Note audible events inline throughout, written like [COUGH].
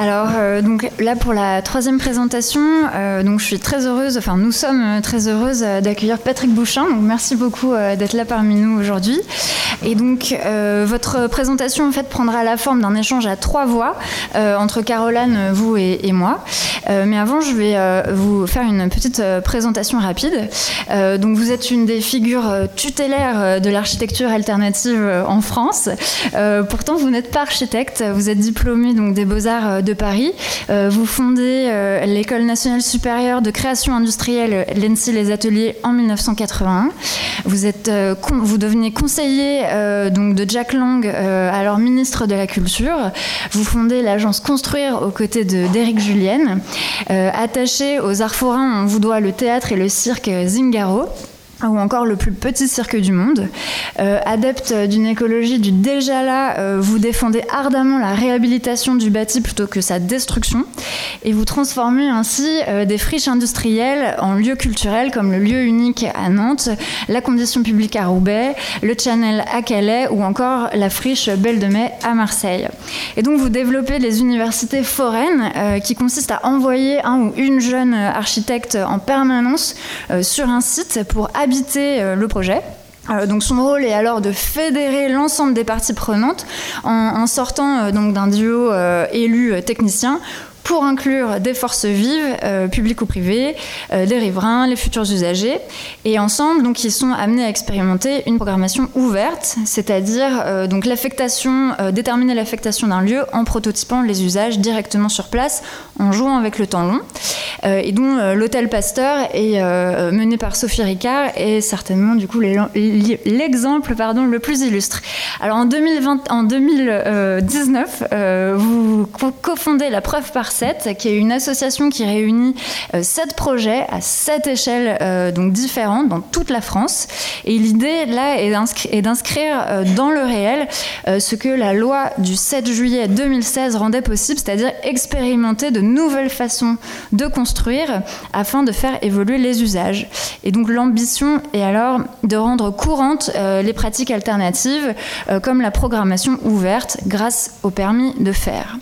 Alors, euh, donc là pour la troisième présentation, euh, donc je suis très heureuse, enfin nous sommes euh, très heureuses d'accueillir Patrick Bouchin. Donc merci beaucoup d'être là parmi nous aujourd'hui. Et donc votre présentation en fait prendra la forme d'un échange à trois voix entre Caroline, vous et, moi. mais avant, je vais vous faire une petite présentation rapide. donc vous êtes une des figures tutélaires de l'architecture alternative en France. pourtant, vous n'êtes pas architecte. Vous êtes diplômé donc des beaux arts de Paris. Euh, vous fondez euh, l'École nationale supérieure de création industrielle, l'ENSI Les Ateliers, en 1981. Vous, êtes, euh, vous devenez conseiller de Jack Lang, alors ministre de la Culture. Vous fondez l'agence Construire aux côtés d'Éric Julienne. attaché aux arts forains, on vous doit le théâtre et le cirque Zingaro ou encore le plus petit cirque du monde. Euh, adepte d'une écologie du déjà là, euh, vous défendez ardemment la réhabilitation du bâti plutôt que sa destruction, et vous transformez ainsi euh, des friches industrielles en lieux culturels comme le lieu unique à Nantes, la condition publique à Roubaix, le Channel à Calais ou encore la friche Belle de Mai à Marseille. Et donc vous développez les universités foraines qui consistent à envoyer un ou une jeune architecte en permanence sur un site pour habiter euh, le projet. Euh, donc son rôle est alors de fédérer l'ensemble des parties prenantes en, sortant euh, d'un duo élu technicien pour inclure des forces vives, euh, publiques ou privées, euh, des riverains, les futurs usagers. Et ensemble, donc, ils sont amenés à expérimenter une programmation ouverte, c'est-à-dire euh, donc l'affectation, déterminer l'affectation d'un lieu en prototypant les usages directement sur place, en jouant avec le temps long. et dont l'hôtel Pasteur est mené par Sophie Ricard est certainement du coup l'exemple pardon le plus illustre. Alors en 2020, en 2019, vous cofondez la preuve par qui est une association qui réunit euh, sept projets à sept échelles euh, donc différentes dans toute la France. Et l'idée là est d'inscrire euh, dans le réel ce que la loi du 7 juillet 2016 rendait possible, c'est-à-dire expérimenter de nouvelles façons de construire afin de faire évoluer les usages. Et donc l'ambition est alors de rendre courantes les pratiques alternatives comme la programmation ouverte grâce au permis de faire.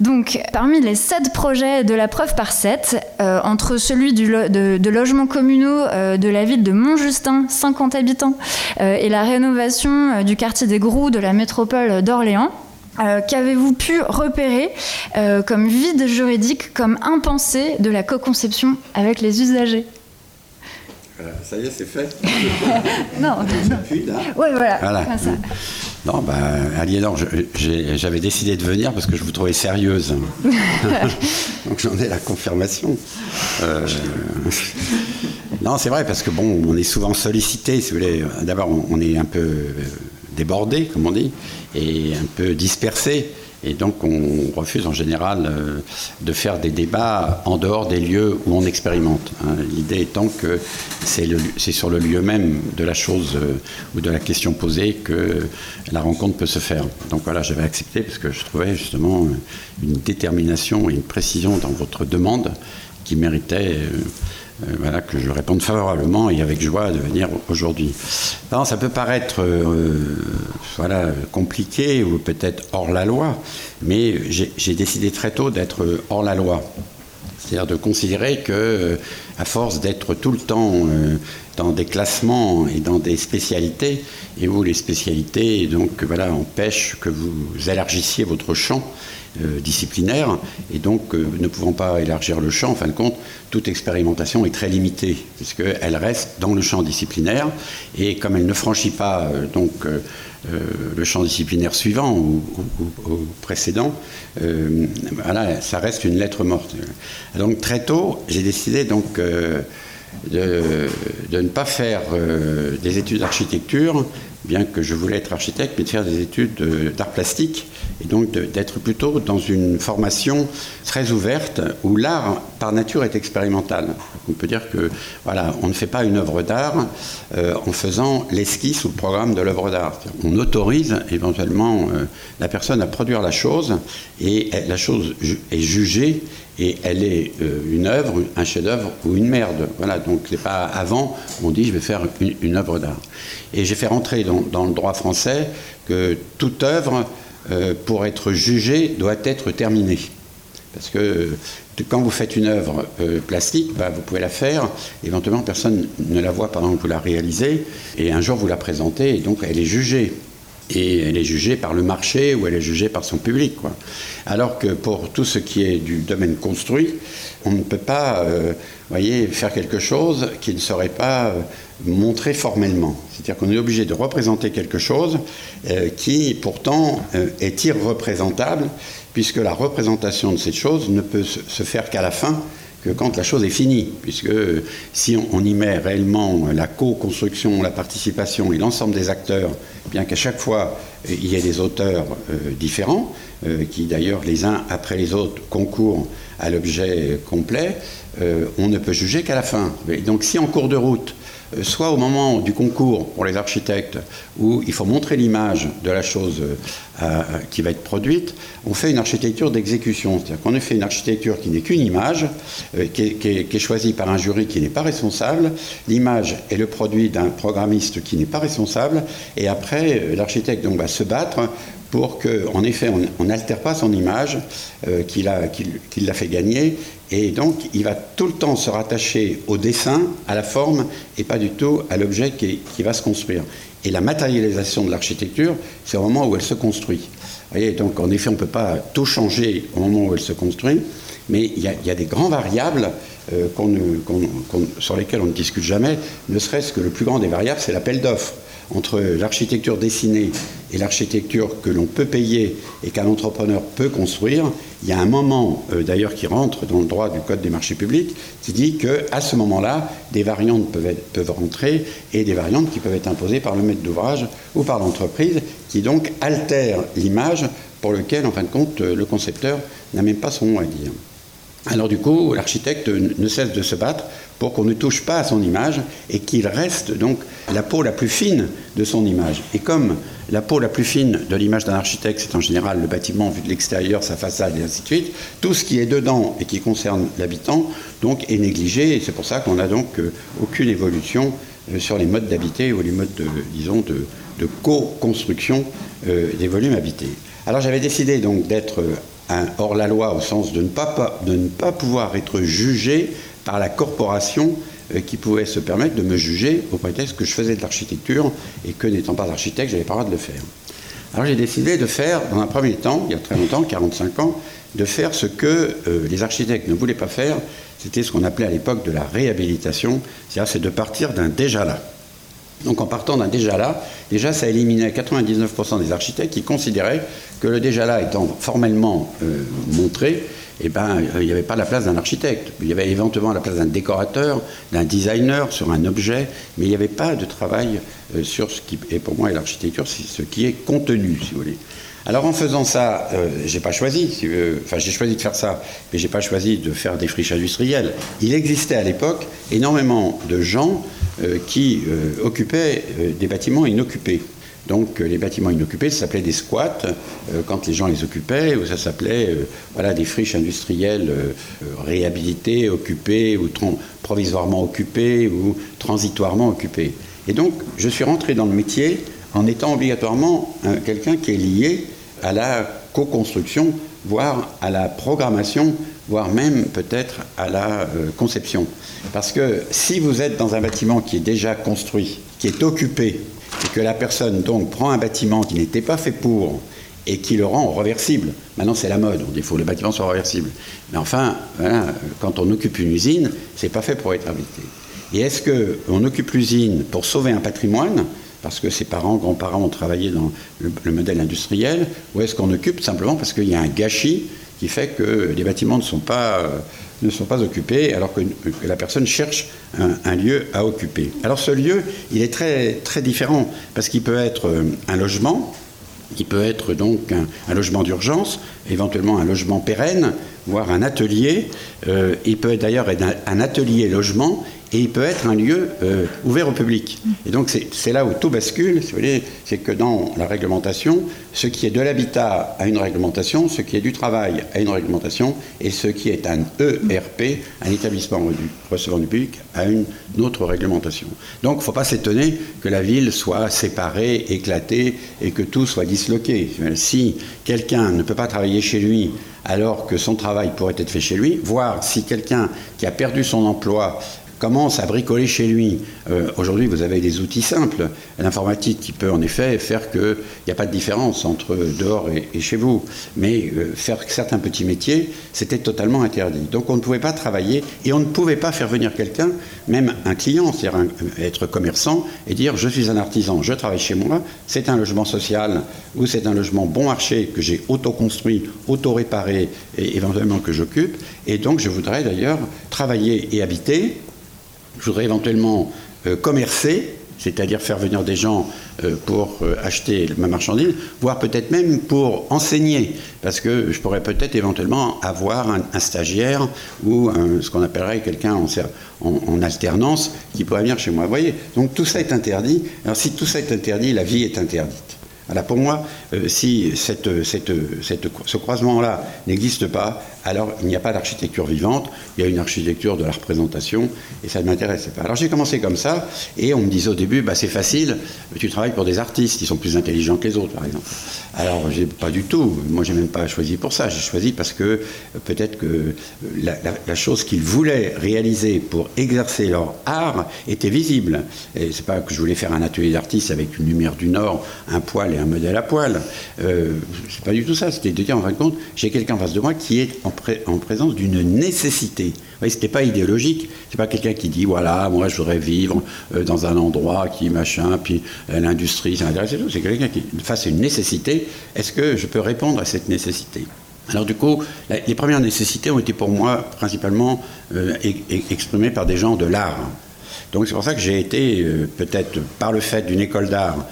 Donc, parmi les sept projets de la preuve par sept, euh, entre celui de, logements communaux euh, de la ville de Montjustin, 50 habitants, euh, et la rénovation du quartier des Grous de la métropole d'Orléans, Qu'avez-vous pu repérer comme vide juridique, comme impensé de la co-conception avec les usagers? Ça y est, c'est fait [LAUGHS] Non. Oui, voilà. voilà. Ça. Non, ben, Aliénor, j'avais décidé de venir parce que je vous trouvais sérieuse. [LAUGHS] Donc j'en ai la confirmation. Euh, non, c'est vrai, parce que bon, on est souvent sollicité, si vous voulez. D'abord, on est un peu débordé, comme on dit, et un peu dispersé. Et donc on refuse en général euh, de faire des débats en dehors des lieux où on expérimente. Hein. L'idée étant que c'est sur le lieu même de la chose euh, ou de la question posée que la rencontre peut se faire. Donc voilà, j'avais accepté parce que je trouvais justement une détermination et une précision dans votre demande qui méritait euh, voilà, que je réponde favorablement et avec joie de venir aujourd'hui. ça peut paraître euh, voilà, compliqué ou peut-être hors la loi, mais j'ai décidé très tôt d'être hors la loi. C'est-à-dire de considérer que, à force d'être tout le temps dans des classements et dans des spécialités, et où les spécialités donc voilà empêchent que vous élargissiez votre champ, euh, disciplinaire, et donc euh, ne pouvant pas élargir le champ, en fin de compte, toute expérimentation est très limitée, puisqu'elle reste dans le champ disciplinaire, et comme elle ne franchit pas euh, donc le champ disciplinaire suivant ou, précédent, voilà, ça reste une lettre morte. Donc très tôt, j'ai décidé donc de, ne pas faire des études d'architecture, bien que je voulais être architecte, mais de faire des études d'art plastique et donc d'être plutôt dans une formation très ouverte où l'art par nature est expérimental. On peut dire que voilà, on ne fait pas une œuvre d'art euh, en faisant l'esquisse ou le programme de l'œuvre d'art. On autorise éventuellement euh, la personne à produire la chose et la chose est jugée et elle est euh, une œuvre, un chef-d'œuvre ou une merde. Voilà, donc c'est pas avant on dit je vais faire une, œuvre d'art. Et j'ai fait rentrer dans, le droit français que toute œuvre euh, pour être jugé doit être terminé. Parce que quand vous faites une œuvre euh, plastique, bah, vous pouvez la faire, éventuellement personne ne la voit pendant que vous la réalisez, et un jour vous la présentez, et donc elle est jugée. Et elle est jugée par le marché ou elle est jugée par son public. Alors que pour tout ce qui est du domaine construit, on ne peut pas euh, faire quelque chose qui ne serait pas euh, montré formellement. C'est-à-dire qu'on est obligé de représenter quelque chose qui pourtant est irreprésentable puisque la représentation de cette chose ne peut se faire qu'à la fin, que quand la chose est finie, puisque si on, y met réellement la co-construction, la participation et l'ensemble des acteurs, bien qu'à chaque fois euh, il y ait des auteurs euh, différents, euh, qui d'ailleurs les uns après les autres concourent à l'objet complet, on ne peut juger qu'à la fin. donc si en cours de route, soit au moment du concours pour les architectes, où il faut montrer l'image de la chose euh, qui va être produite, on fait une architecture d'exécution. C'est-à-dire qu'on fait une architecture qui n'est qu'une image, euh, qui, est, choisie par un jury qui n'est pas responsable. L'image est le produit d'un programmiste qui n'est pas responsable. Et après, l'architecte va se battre pour qu'en effet, on n'altère pas son image qu'il l'a fait gagner et donc, il va tout le temps se rattacher au dessin, à la forme, et pas du tout à l'objet qui, va se construire. Et la matérialisation de l'architecture, c'est au moment où elle se construit. Vous voyez, donc en effet, on ne peut pas tout changer au moment où elle se construit, mais il y a, des grands variables euh, sur lesquels on ne discute jamais, ne serait-ce que le plus grand des variables, c'est l'appel d'offres entre l'architecture dessinée et l'architecture que l'on peut payer et qu'un entrepreneur peut construire, il y a un moment euh, d'ailleurs qui rentre dans le droit du Code des marchés publics qui dit qu'à ce moment-là, des variantes peuvent, rentrer et des variantes qui peuvent être imposées par le maître d'ouvrage ou par l'entreprise qui donc altèrent l'image pour lequel, en fin de compte, le concepteur n'a même pas son mot à dire. Alors du coup, l'architecte ne cesse de se battre pour qu'on ne touche pas à son image et qu'il reste donc la peau la plus fine de son image. Et comme la peau la plus fine de l'image d'un architecte, c'est en général le bâtiment vu de l'extérieur, sa façade et ainsi de suite, tout ce qui est dedans et qui concerne l'habitant donc est négligé et c'est pour ça qu'on n'a donc euh, aucune évolution euh, sur les modes d'habiter ou les modes, de, disons, de, co-construction euh, des volumes habités. Alors j'avais décidé donc d'être hors-la-loi au sens de ne, pas, ne pas pouvoir être jugé par la corporation euh, qui pouvait se permettre de me juger au prétexte que je faisais de l'architecture et que n'étant pas architecte, je n'avais pas le droit de le faire. Alors j'ai décidé de faire, dans un premier temps, il y a très longtemps, 45 ans, de faire ce que euh, les architectes ne voulaient pas faire, c'était ce qu'on appelait à l'époque de la réhabilitation, c'est-à-dire c'est de partir d'un déjà là. Donc en partant d'un déjà là, déjà ça éliminait 99% des architectes qui considéraient que le déjà là étant formellement euh, montré, eh ben, il n'y avait pas la place d'un architecte. Il y avait éventuellement la place d'un décorateur, d'un designer sur un objet, mais il n'y avait pas de travail euh, sur ce qui est pour moi l'architecture, c'est ce qui est contenu, si vous voulez. Alors en faisant ça, euh, j'ai pas choisi, enfin j'ai choisi de faire ça, mais j'ai pas choisi de faire des friches industrielles. Il existait à l'époque énormément de gens euh, qui occupaient des bâtiments inoccupés. Donc euh, les bâtiments inoccupés, ça s'appelait des squats euh, quand les gens les occupaient, ou ça s'appelait euh, voilà, des friches industrielles réhabilitées, occupées, ou provisoirement occupées, ou transitoirement occupées. Et donc je suis rentré dans le métier en étant obligatoirement quelqu'un qui est lié à la co-construction, voire à la programmation, voire même peut-être à la conception. Parce que si vous êtes dans un bâtiment qui est déjà construit, qui est occupé, et que la personne donc prend un bâtiment qui n'était pas fait pour et qui le rend reversible. Maintenant, c'est la mode, on dit faut que les bâtiments soient réversibles. Mais enfin, quand on occupe une usine, c'est pas fait pour être habité. Et est-ce qu'on occupe l'usine pour sauver un patrimoine, parce que ses parents, grands-parents ont travaillé dans le, modèle industriel, ou est-ce qu'on occupe simplement parce qu'il y a un gâchis qui fait que les bâtiments ne sont pas, pas occupés alors que, la personne cherche un, lieu à occuper. Alors ce lieu, il est très, très différent parce qu'il peut être euh, un logement, il peut être donc un, logement d'urgence, éventuellement un logement pérenne, voire un atelier. Euh, il peut d'ailleurs être un atelier logement et il peut être un lieu euh, ouvert au public. Et donc c'est là où tout bascule, si vous voulez, c'est que dans la réglementation, ce qui est de l'habitat a une réglementation, ce qui est du travail a une réglementation, et ce qui est un ERP, un établissement recevant du public, a une autre réglementation. Donc il ne faut pas s'étonner que la ville soit séparée, éclatée, et que tout soit disloqué. Si quelqu'un ne peut pas travailler chez lui alors que son travail pourrait être fait chez lui, voir si quelqu'un qui a perdu son emploi commence à bricoler chez lui. Euh, aujourd'hui, vous avez des outils simples, l'informatique qui peut en effet faire qu'il n'y a pas de différence entre dehors et, chez vous. Mais euh, faire certains petits métiers, c'était totalement interdit. Donc on ne pouvait pas travailler et on ne pouvait pas faire venir quelqu'un, même un client, c'est-à-dire être commerçant et dire je suis un artisan, je travaille chez moi, c'est un logement social ou c'est un logement bon marché que j'ai auto-construit, auto-réparé et éventuellement que j'occupe. Et donc je voudrais d'ailleurs travailler et habiter je voudrais éventuellement euh, commercer, c'est-à-dire faire venir des gens euh, pour euh, acheter ma marchandise, voire peut-être même pour enseigner, parce que je pourrais peut-être éventuellement avoir un, stagiaire ou ce qu'on appellerait quelqu'un en, alternance qui pourrait venir chez moi. Vous voyez, donc tout ça est interdit. Alors si tout ça est interdit, la vie est interdite. Alors pour moi, si ce croisement-là n'existe pas, alors il n'y a pas d'architecture vivante, il y a une architecture de la représentation, et ça ne m'intéressait pas. Alors j'ai commencé comme ça, et on me disait au début, bah, c'est facile, tu travailles pour des artistes, qui sont plus intelligents que les autres, par exemple. Alors j'ai pas du tout, moi j'ai même pas choisi pour ça, j'ai choisi parce que peut-être que la, chose qu'ils voulaient réaliser pour exercer leur art était visible. C'est pas que je voulais faire un atelier d'artiste avec une lumière du Nord, un poil et un modèle à poil. Euh, c'est pas du tout ça, c'était de dire en fin de compte, j'ai quelqu'un en face de moi qui est en en, présence d'une nécessité. Ce n'était pas idéologique. C'est pas quelqu'un qui dit voilà, moi je voudrais vivre euh, dans un endroit qui machin, puis euh, l'industrie, ça m'intéresse tout. C'est quelqu'un qui, face une nécessité, est-ce que je peux répondre à cette nécessité? Alors du coup, les premières nécessités ont été pour moi principalement euh, exprimées par des gens de l'art. Donc c'est pour ça que j'ai été, peut-être par le fait d'une école d'art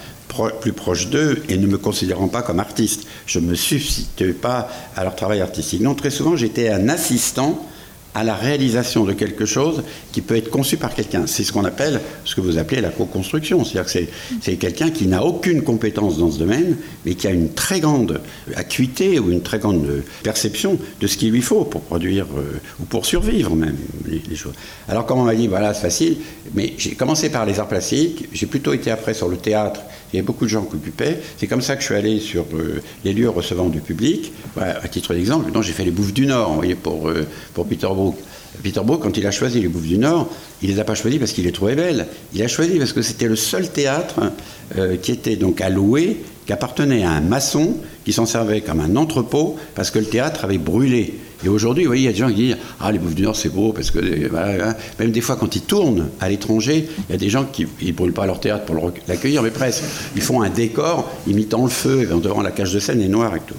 plus proche d'eux et ne me considérant pas comme artiste. Je ne me substitue pas à leur travail artistique. Non, très souvent, j'étais un assistant à la réalisation de quelque chose qui peut être conçu par quelqu'un. C'est ce qu'on appelle, ce que vous appelez la co-construction. C'est-à-dire que c'est quelqu'un qui n'a aucune compétence dans ce domaine, mais qui a une très grande acuité ou une très grande perception de ce qu'il lui faut pour produire euh, ou pour survivre même les, choses. Alors comme on m'a dit, voilà, c'est facile, mais j'ai commencé par les arts plastiques, j'ai plutôt été après sur le théâtre il y avait beaucoup de gens qui occupaient. C'est comme ça que je suis allé sur euh, les lieux recevant du public. à titre d'exemple, j'ai fait les Bouffes du Nord, vous voyez, pour, euh, pour Peter Brook. Peter Brook, quand il a choisi les Bouffes du Nord, il ne les a pas choisis parce qu'il les trouvait belles. Il a choisi parce que c'était le seul théâtre euh, qui était donc alloué, qui appartenait à un maçon qui s'en servait comme un entrepôt parce que le théâtre avait brûlé. Et aujourd'hui, vous voyez, il y a des gens qui disent Ah, les Bouffes du Nord, c'est beau, parce que hein. même des fois, quand ils tournent à l'étranger, il y a des gens qui ne brûlent pas leur théâtre pour l'accueillir, mais presque. Ils font un décor imitant le feu, et devant la cage de scène est noire et tout.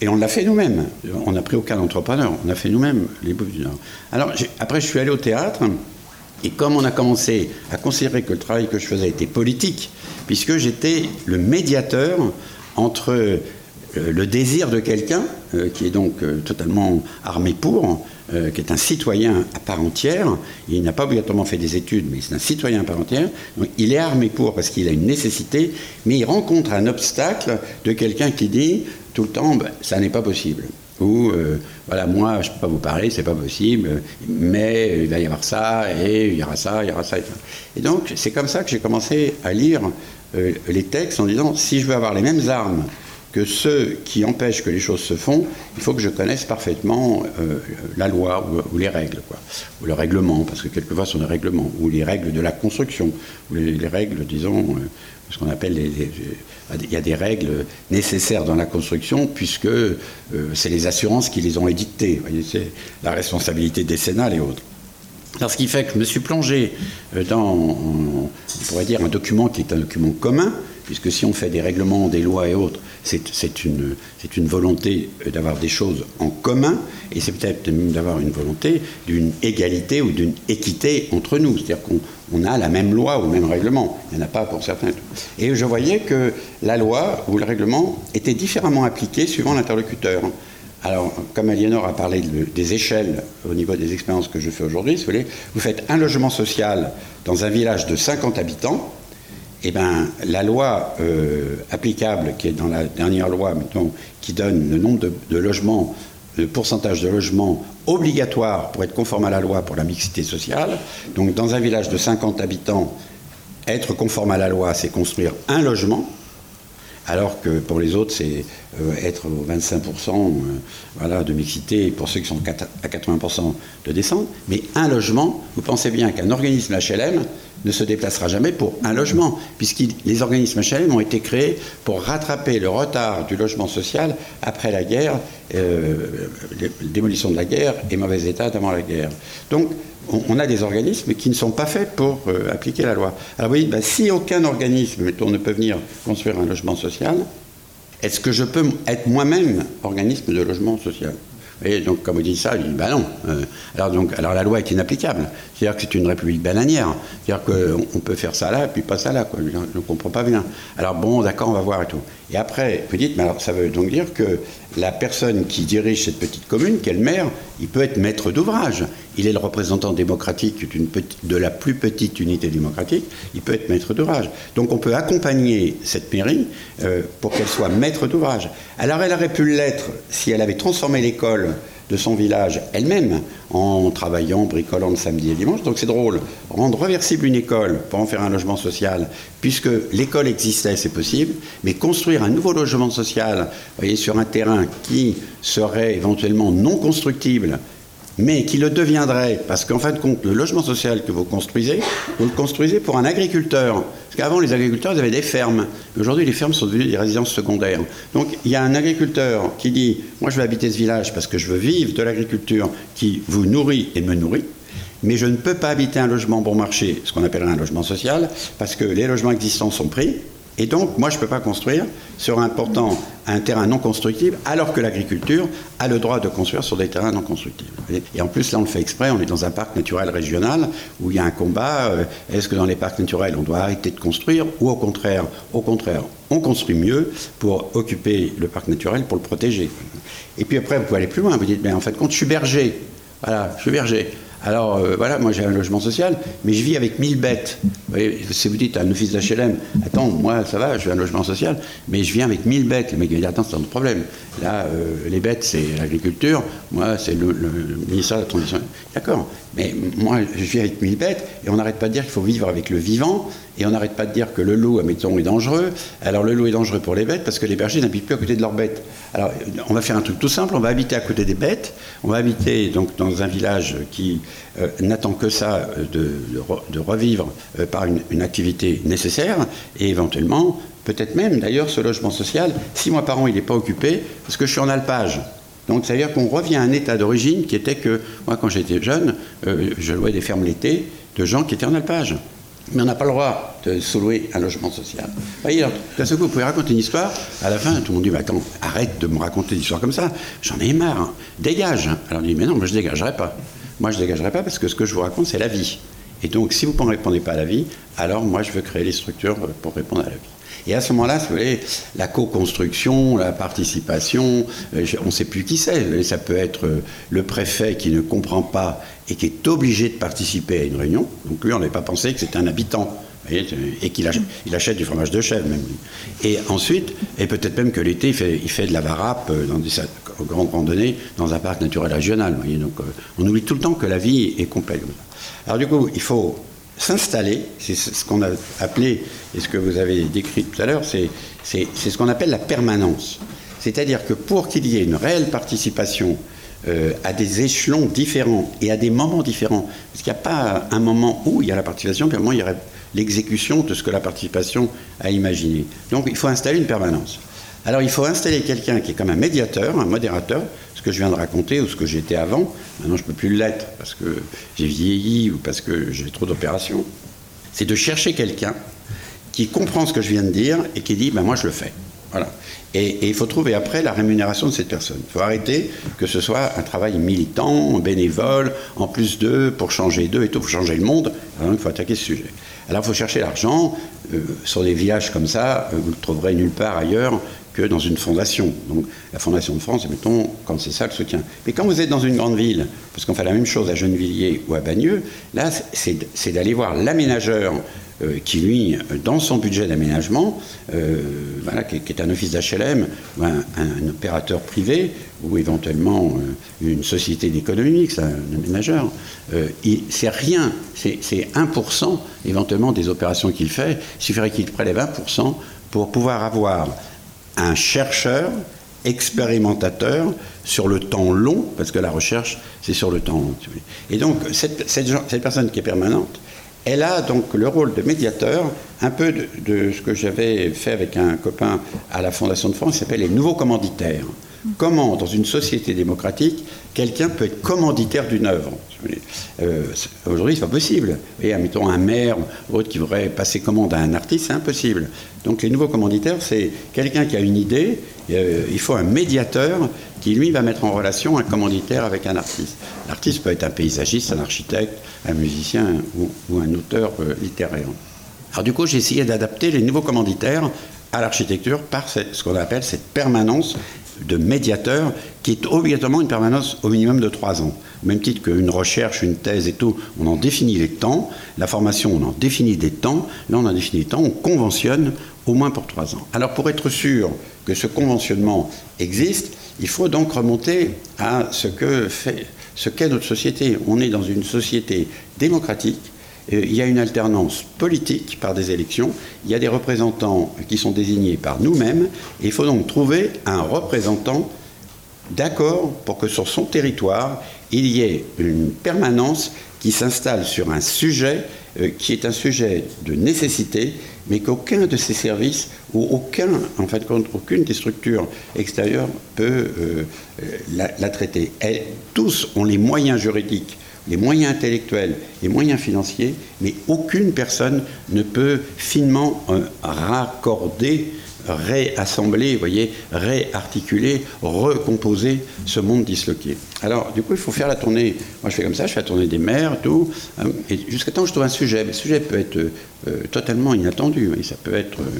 Et on l'a fait nous-mêmes. On n'a pris aucun entrepreneur, on a fait nous-mêmes les Bouffes du Nord. Alors, après, je suis allé au théâtre, et comme on a commencé à considérer que le travail que je faisais était politique, puisque j'étais le médiateur entre euh, le désir de quelqu'un, euh, qui est donc euh, totalement armé pour, qui est un citoyen à part entière, il n'a pas obligatoirement fait des études, mais c'est un citoyen à part entière, donc il est armé pour parce qu'il a une nécessité, mais il rencontre un obstacle de quelqu'un qui dit tout le temps, ben, ça n'est pas possible. Ou, voilà, moi, je ne peux pas vous parler, c'est pas possible, mais il va y avoir ça, et il y aura ça, il y aura ça. Et, donc, c'est comme ça que j'ai commencé à lire les textes en disant, si je veux avoir les mêmes armes que ceux qui empêchent que les choses se font, il faut que je connaisse parfaitement euh, la loi ou, les règles, quoi. ou le règlement, parce que quelquefois ce sont des règlements, ou les règles de la construction, ou les, règles, disons, euh, ce qu'on appelle les, Il y a des règles nécessaires dans la construction, puisque euh, c'est les assurances qui les ont édictées. C'est la responsabilité décennale et autres. Alors, ce qui fait que je me suis plongé dans, pourrait dire, un document qui est un document commun, puisque si on fait des règlements, des lois et autres, c'est une, volonté d'avoir des choses en commun, et c'est peut-être même d'avoir une volonté d'une égalité ou d'une équité entre nous. C'est-à-dire qu'on a la même loi ou le même règlement. Il n'y en a pas pour certains. Et je voyais que la loi ou le règlement était différemment appliqué suivant l'interlocuteur. Alors, comme Aliénor a parlé des échelles au niveau des expériences que je fais aujourd'hui, vous, vous faites un logement social dans un village de 50 habitants, eh ben, la loi euh, applicable, qui est dans la dernière loi, qui donne le nombre de, logements, le pourcentage de logements obligatoire pour être conforme à la loi pour la mixité sociale. Donc, dans un village de 50 habitants, être conforme à la loi, c'est construire un logement. Alors que pour les autres, c'est être aux 25% voilà, de mixité, pour ceux qui sont à 80% de descente. Mais un logement, vous pensez bien qu'un organisme HLM ne se déplacera jamais pour un logement, puisque les organismes HLM ont été créés pour rattraper le retard du logement social après la guerre, démolition de la guerre et mauvais état avant la guerre. On, a des organismes qui ne sont pas faits pour euh, appliquer la loi. Alors oui, ben, si aucun organisme, ne peut venir construire un logement social, est-ce que je peux être moi-même organisme de logement social? Et donc, comme on dit ça, il dit, ben non. Alors, donc, la loi est inapplicable. C'est-à-dire que c'est une république bananière. C'est-à-dire qu'on peut faire ça là, puis pas ça là. Je ne comprends pas bien. Alors, bon, d'accord, on va voir et tout. Et après, vous dites, mais alors ça veut donc dire que la personne qui dirige cette petite commune, est le maire, il peut être maître d'ouvrage. Il est le représentant démocratique de la plus petite unité démocratique, il peut être maître d'ouvrage. Donc on peut accompagner cette mairie euh, pour qu'elle soit maître d'ouvrage. Alors elle aurait pu l'être si elle avait transformé l'école de son village elle-même en travaillant, bricolant le samedi et dimanche. Donc c'est drôle. Rendre reversible une école pour en faire un logement social, puisque l'école existait, c'est possible, mais construire un nouveau logement social, voyez, sur un terrain qui serait éventuellement non constructible, mais qui le deviendrait, parce qu'en fin de compte, le logement social que vous construisez, vous le construisez pour un agriculteur. Parce qu'avant, les agriculteurs, avaient des fermes. Aujourd'hui, les fermes sont devenues des résidences secondaires. Donc, il y a un agriculteur qui dit, moi, je veux habiter ce village parce que je veux vivre de l'agriculture qui vous nourrit et me nourrit mais je ne peux pas habiter un logement bon marché, ce qu'on appellerait un logement social, parce que les logements existants sont pris, et donc, moi, je ne peux pas construire sur un, terrain non constructible, alors que l'agriculture a le droit de construire sur des terrains non constructibles. Et en plus, là, on le fait exprès, on est dans un parc naturel régional où il y a un combat. Euh, est-ce que dans les parcs naturels, on doit arrêter de construire ou au contraire, au contraire, on construit mieux pour occuper le parc naturel, pour le protéger? Et puis après, vous pouvez aller plus loin. Vous dites, mais en fait, quand je suis berger, voilà, je suis berger. Alors euh, voilà, moi j'ai un logement social, mais je vis avec 1000 bêtes. Vous voyez, si vous dites à un office d'HLM, attends, moi ça va, vis un logement social, mais je viens avec 1000 bêtes. Le mec va dire, attends, c'est un autre problème. Là, euh, les bêtes, c'est l'agriculture, moi c'est le, ministère de la Transition. D'accord, mais moi je vis avec 1000 bêtes, et on n'arrête pas de dire qu'il faut vivre avec le vivant, et on n'arrête pas de dire que le loup, admettons, est dangereux. Alors le loup est dangereux pour les bêtes parce que les bergers n'habitent plus à côté de leurs bêtes. Alors on va faire un truc tout simple, on va habiter à côté des bêtes, on va habiter donc dans un village qui euh, n'attend que ça euh, de, revivre euh, par une, activité nécessaire et éventuellement, peut-être même d'ailleurs ce logement social, six mois par an il n'est pas occupé parce que je suis en alpage. Donc, ça veut dire qu'on revient à un état d'origine qui était que, moi, quand j'étais jeune, je louais des fermes l'été de gens qui étaient en alpage mais on n'a pas le droit de sous-louer un logement social. Voyez, d'un seul coup, vous pouvez raconter une histoire, à la fin, tout le monde dit, bah, attends, arrête de me raconter des histoires comme ça, j'en ai marre, hein. dégage. Alors on dit, mais non, moi je dégagerai pas. Moi je ne dégagerai pas parce que ce que je vous raconte, c'est la vie. Et donc, si vous ne répondez pas à la vie, alors moi je veux créer les structures pour répondre à la vie. Et à ce moment-là, vous la co-construction, la participation, euh, on ne sait plus qui c'est. Ça peut être euh, le préfet qui ne comprend pas et qui est obligé de participer à une réunion. Donc lui, on n'avait pas pensé que c'était un habitant. et qu'il achète, du fromage de chèvre même. Et ensuite, et peut-être même que l'été, il fait, de la varap euh, dans des grandes randonnées dans un parc naturel régional. Donc on oublie tout le temps que la vie est complète. Alors du coup, il faut s'installer, c'est ce qu'on a appelé, et ce que vous avez décrit tout à l'heure, c'est ce qu'on appelle la permanence. C'est-à-dire que pour qu'il y ait une réelle participation euh, à des échelons différents et à des moments différents, parce qu'il n'y a pas un moment où il y a la participation, puis un moment il y aurait l'exécution de ce que la participation a imaginé. Donc il faut installer une permanence. Alors il faut installer quelqu'un qui est comme un médiateur, un modérateur, ce que je viens de raconter ou ce que j'étais avant. Maintenant je ne peux plus l'être parce que j'ai vieilli ou parce que j'ai trop d'opérations. C'est de chercher quelqu'un qui comprend ce que je viens de dire et qui dit ben moi je le fais. Voilà. Et, il faut trouver après la rémunération de cette personne. Il faut arrêter que ce soit un travail militant, bénévole, en plus d'eux, pour changer d'eux et tout, pour changer le monde. il faut attaquer ce sujet. Alors il faut chercher l'argent. Euh, sur des villages comme ça, euh, vous le trouverez nulle part ailleurs que dans une fondation. Donc la Fondation de France, mettons, quand c'est ça le soutien. Mais quand vous êtes dans une grande ville, parce qu'on fait la même chose à Gennevilliers ou à Bagneux, là, c'est d'aller voir l'aménageur euh, qui, lui, dans son budget d'aménagement, euh, voilà, qui, est un office d'HLM ou un, opérateur privé, ou éventuellement euh, une société d'économie, c'est un aménageur, c'est rien, c'est 1% éventuellement des opérations qu'il fait. Il suffirait qu'il prélève 1% pour pouvoir avoir un chercheur expérimentateur sur le temps long, parce que la recherche, c'est sur le temps long. Et donc, cette, personne qui est permanente, elle a donc le rôle de médiateur, un peu de, ce que j'avais fait avec un copain à la Fondation de France, qui s'appelle les nouveaux commanditaires. Comment, dans une société démocratique, quelqu'un peut être commanditaire d'une œuvre euh, Aujourd'hui, c'est pas possible. Et admettons un maire ou autre qui voudrait passer commande à un artiste, c'est impossible. Donc les nouveaux commanditaires, c'est quelqu'un qui a une idée, euh, il faut un médiateur qui, lui, va mettre en relation un commanditaire avec un artiste. L'artiste peut être un paysagiste, un architecte, un musicien ou, un auteur euh, littéraire. Alors du coup, j'ai essayé d'adapter les nouveaux commanditaires à l'architecture par ce qu'on appelle cette permanence de médiateur qui est obligatoirement une permanence au minimum de trois ans. Au même titre qu'une recherche, une thèse et tout, on en définit les temps. La formation, on en définit des temps. Là, on en définit des temps. On conventionne au moins pour trois ans. Alors, pour être sûr que ce conventionnement existe, il faut donc remonter à ce qu'est notre société. On est dans une société démocratique il y a une alternance politique par des élections, il y a des représentants qui sont désignés par nous-mêmes, il faut donc trouver un représentant d'accord pour que sur son territoire, il y ait une permanence qui s'installe sur un sujet euh, qui est un sujet de nécessité, mais qu'aucun de ces services ou aucun, en fait, aucune des structures extérieures peut euh, la, traiter. tous ont les moyens juridiques les moyens intellectuels, les moyens financiers, mais aucune personne ne peut finement euh, raccorder, réassembler, voyez, réarticuler, recomposer ce monde disloqué. Alors, du coup, il faut faire la tournée. Moi, je fais comme ça, je fais la tournée des maires, tout, hein, jusqu'à temps je trouve un sujet. Mais le sujet peut être euh, totalement inattendu, et ça peut être, euh,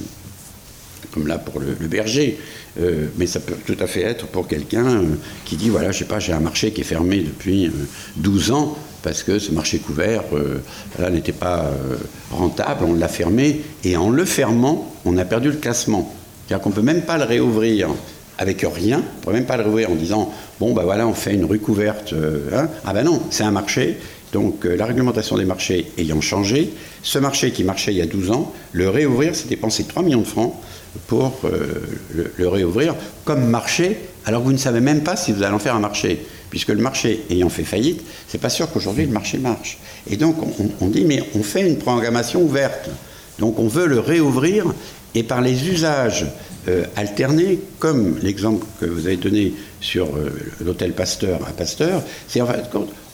comme là pour le berger, euh, mais ça peut tout à fait être pour quelqu'un euh, qui dit voilà, je sais pas, j'ai un marché qui est fermé depuis 12 euh, ans parce que ce marché couvert n'était pas rentable, on l'a fermé et en le fermant, on a perdu le classement. C'est-à-dire qu'on ne peut même pas le réouvrir avec rien, on ne peut même pas le réouvrir en disant bon, ben voilà, on fait une rue couverte. Hein. Ah ben non, c'est un marché. Donc la réglementation des marchés ayant changé, ce marché qui marchait il y a 12 ans, le réouvrir, c'est dépenser 3 millions de francs pour euh, le, réouvrir comme marché, alors que vous ne savez même pas si vous allez en faire un marché. Puisque le marché ayant fait faillite, c'est pas sûr qu'aujourd'hui le marché marche. Et donc on, dit, mais on fait une programmation ouverte. Donc on veut le réouvrir et par les usages euh, alternés, comme l'exemple que vous avez donné sur euh, l'hôtel Pasteur à Pasteur, c'est en fait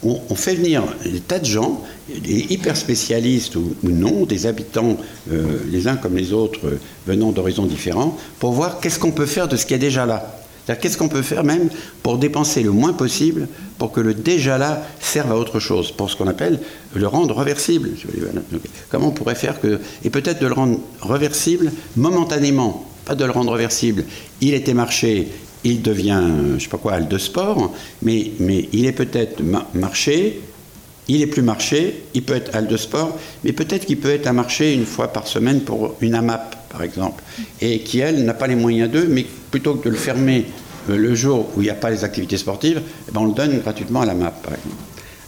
on, fait venir des tas de gens, des hyper spécialistes ou, non, des habitants, euh, les uns comme les autres, venant d'horizons différents, pour voir qu'est-ce qu'on peut faire de ce qui est déjà là. Qu'est-ce qu'on peut faire même pour dépenser le moins possible pour que le déjà là serve à autre chose, pour ce qu'on appelle le rendre reversible. Comment on pourrait faire que... Et peut-être de le rendre reversible momentanément, pas de le rendre reversible. Il était marché, il devient, je ne sais pas quoi, de sport, mais il est peut-être marché, il est plus marché, il peut être halle de sport, mais peut-être qu'il peut être un marché une fois par semaine pour une AMAP, par exemple, et qui, elle, n'a pas les moyens d'eux, mais plutôt que de le fermer euh, le jour où il n'y a pas les activités sportives, eh ben, on le donne gratuitement à la MAP, par exemple.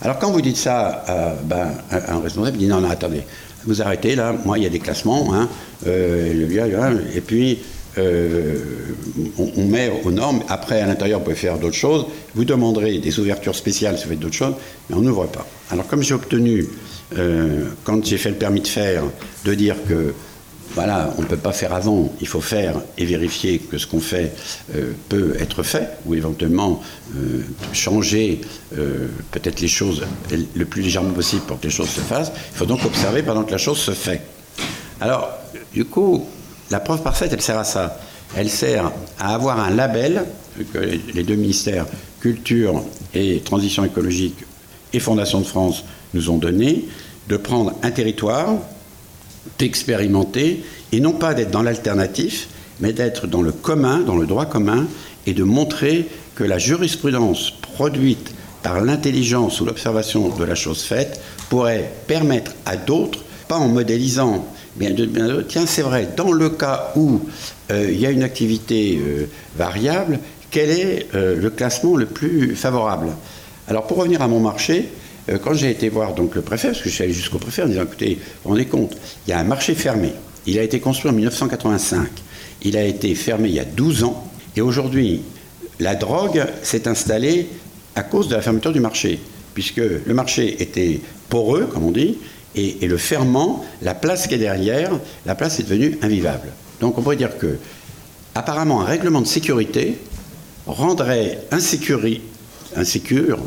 Alors quand vous dites ça à, ben, un responsable, dit non, non, attendez, vous arrêtez là, moi il y a des classements, hein, euh, et puis euh, on, met aux normes. Après, à l'intérieur, vous pouvez faire d'autres choses. Vous demanderez des ouvertures spéciales si vous faites d'autres choses, mais on n'ouvre pas. Alors, comme j'ai obtenu, euh, quand j'ai fait le permis de faire, de dire que voilà, on ne peut pas faire avant, il faut faire et vérifier que ce qu'on fait euh, peut être fait, ou éventuellement changer peut-être les choses le plus légèrement possible pour que les choses se fassent. Il faut donc observer pendant que la chose se fait. Alors, du coup, la preuve parfaite, elle sert à ça. Elle sert à avoir un label que les deux ministères, Culture et Transition écologique et Fondation de France, nous ont donné, de prendre un territoire, d'expérimenter, et non pas d'être dans l'alternatif, mais d'être dans le commun, dans le droit commun, et de montrer que la jurisprudence produite par l'intelligence ou l'observation de la chose faite pourrait permettre à d'autres, pas en modélisant Bien, tiens, c'est vrai, dans le cas où euh, il y a une activité euh, variable, quel est euh, le classement le plus favorable? Alors, pour revenir à mon marché, quand j'ai été voir donc, le préfet, parce que je suis allé jusqu'au préfet en disant écoutez, vous vous rendez compte, il y a un marché fermé, il a été construit en 1985. il a été fermé il y a 12 ans. Et aujourd'hui, la drogue s'est installée à cause de la fermeture du marché, puisque le marché était poreux, comme on dit, et, le ferment, la place qui est derrière, la place est devenue invivable. Donc on pourrait dire que, apparemment, un règlement de sécurité rendrait insécure, insécure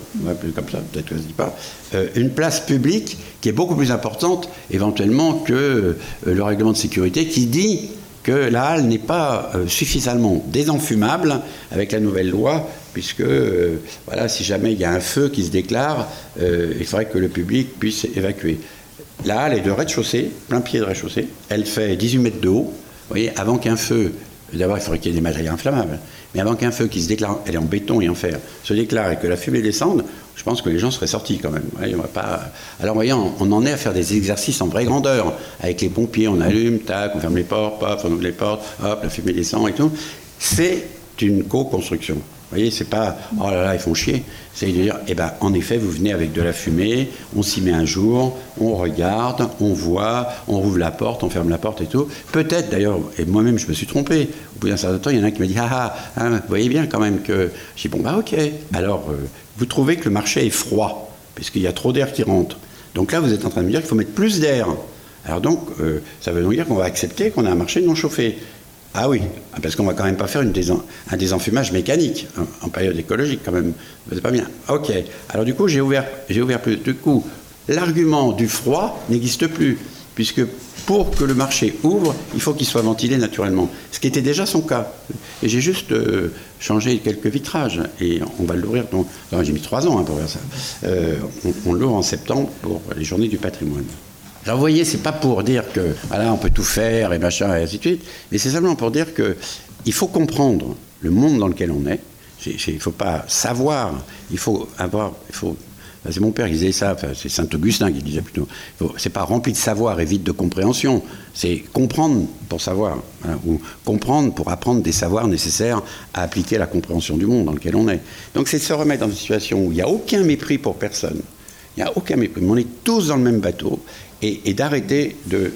comme ça, peut-être que je ne dis pas, euh, une place publique qui est beaucoup plus importante éventuellement que euh, le règlement de sécurité qui dit que la halle n'est pas euh, suffisamment désenfumable avec la nouvelle loi, puisque voilà, si jamais il y a un feu qui se déclare, il faudrait que le public puisse évacuer. La halle est de rez-de-chaussée, plein pied de rez-de-chaussée. Elle fait 18 mètres de haut. Vous voyez, avant qu'un feu, d'abord il faudrait qu'il y ait des matériaux inflammables, mais avant qu'un feu qui se déclare, elle est en béton et en fer, se déclare et que la fumée descende, je pense que les gens seraient sortis quand même. Alors, voyons, on en est à faire des exercices en vraie grandeur. Avec les pompiers, on allume, tac, on ferme les portes, paf, on ouvre les portes, hop, la fumée descend et tout. C'est une co-construction. Vous voyez, c'est pas oh là là, ils font chier. C'est de dire, eh ben, en effet, vous venez avec de la fumée, on s'y met un jour, on regarde, on voit, on rouvre la porte, on ferme la porte et tout. Peut-être d'ailleurs, et moi-même je me suis trompé. Au bout d'un certain temps, il y en a qui m'a dit, ah ah, ah, vous voyez bien quand même que. J'ai dit, bon bah ok. Alors, euh, vous trouvez que le marché est froid, puisqu'il y a trop d'air qui rentre. Donc là, vous êtes en train de me dire qu'il faut mettre plus d'air. Alors donc, euh, ça veut donc dire qu'on va accepter qu'on a un marché non chauffé. Ah oui, parce qu'on va quand même pas faire un désenfumage mécanique en, période écologique quand même. C'est pas bien. Ok. Alors du coup, j'ai ouvert, j'ai ouvert plus. Du coup, l'argument du froid n'existe plus, puisque pour que le marché ouvre, il faut qu'il soit ventilé naturellement. Ce qui était déjà son cas. Et j'ai juste euh, changé quelques vitrages. Et on va l'ouvrir. Donc, j'ai mis trois ans hein, pour faire ça. Euh, on l'ouvre en septembre pour les journées du patrimoine. Voyez, c'est pas pour dire que voilà, on peut tout faire et machin et ainsi de suite, mais c'est simplement pour dire que il faut comprendre le monde dans lequel on est. Il ne faut pas savoir, il faut avoir. C'est mon père qui disait ça, c'est Saint Augustin qui disait plutôt. C'est pas rempli de savoir et vide de compréhension. C'est comprendre pour savoir, ou comprendre pour apprendre des savoirs nécessaires à appliquer la compréhension du monde dans lequel on est. Donc c'est se remettre dans une situation où il n'y a aucun mépris pour personne. Il n'y a aucun mépris. On est tous dans le même bateau et, d'arrêter de,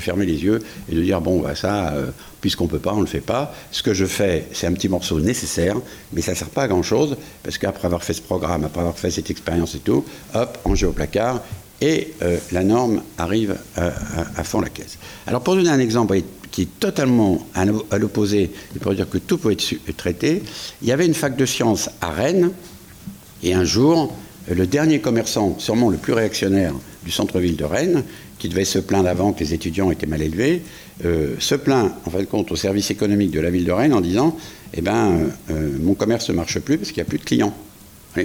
fermer les yeux et de dire bon, bah, ça, euh, puisqu'on peut pas, on le fait pas. Ce que je fais, c'est un petit morceau nécessaire, mais ça ne sert pas à grand-chose, parce qu'après avoir fait ce programme, après avoir fait cette expérience et tout, hop, rangé au placard, et euh, la norme arrive à, fond la caisse. Alors pour donner un exemple qui est totalement à l'opposé, et pour dire que tout peut être traité, il y avait une fac de sciences à Rennes, et un jour, le dernier commerçant, sûrement le plus réactionnaire du centre-ville de Rennes, qui devait se plaindre avant que les étudiants étaient mal élevés, euh, se plaint en fin de compte au service économique de la ville de Rennes en disant Eh ben, euh, mon commerce ne marche plus parce qu'il n'y a plus de clients.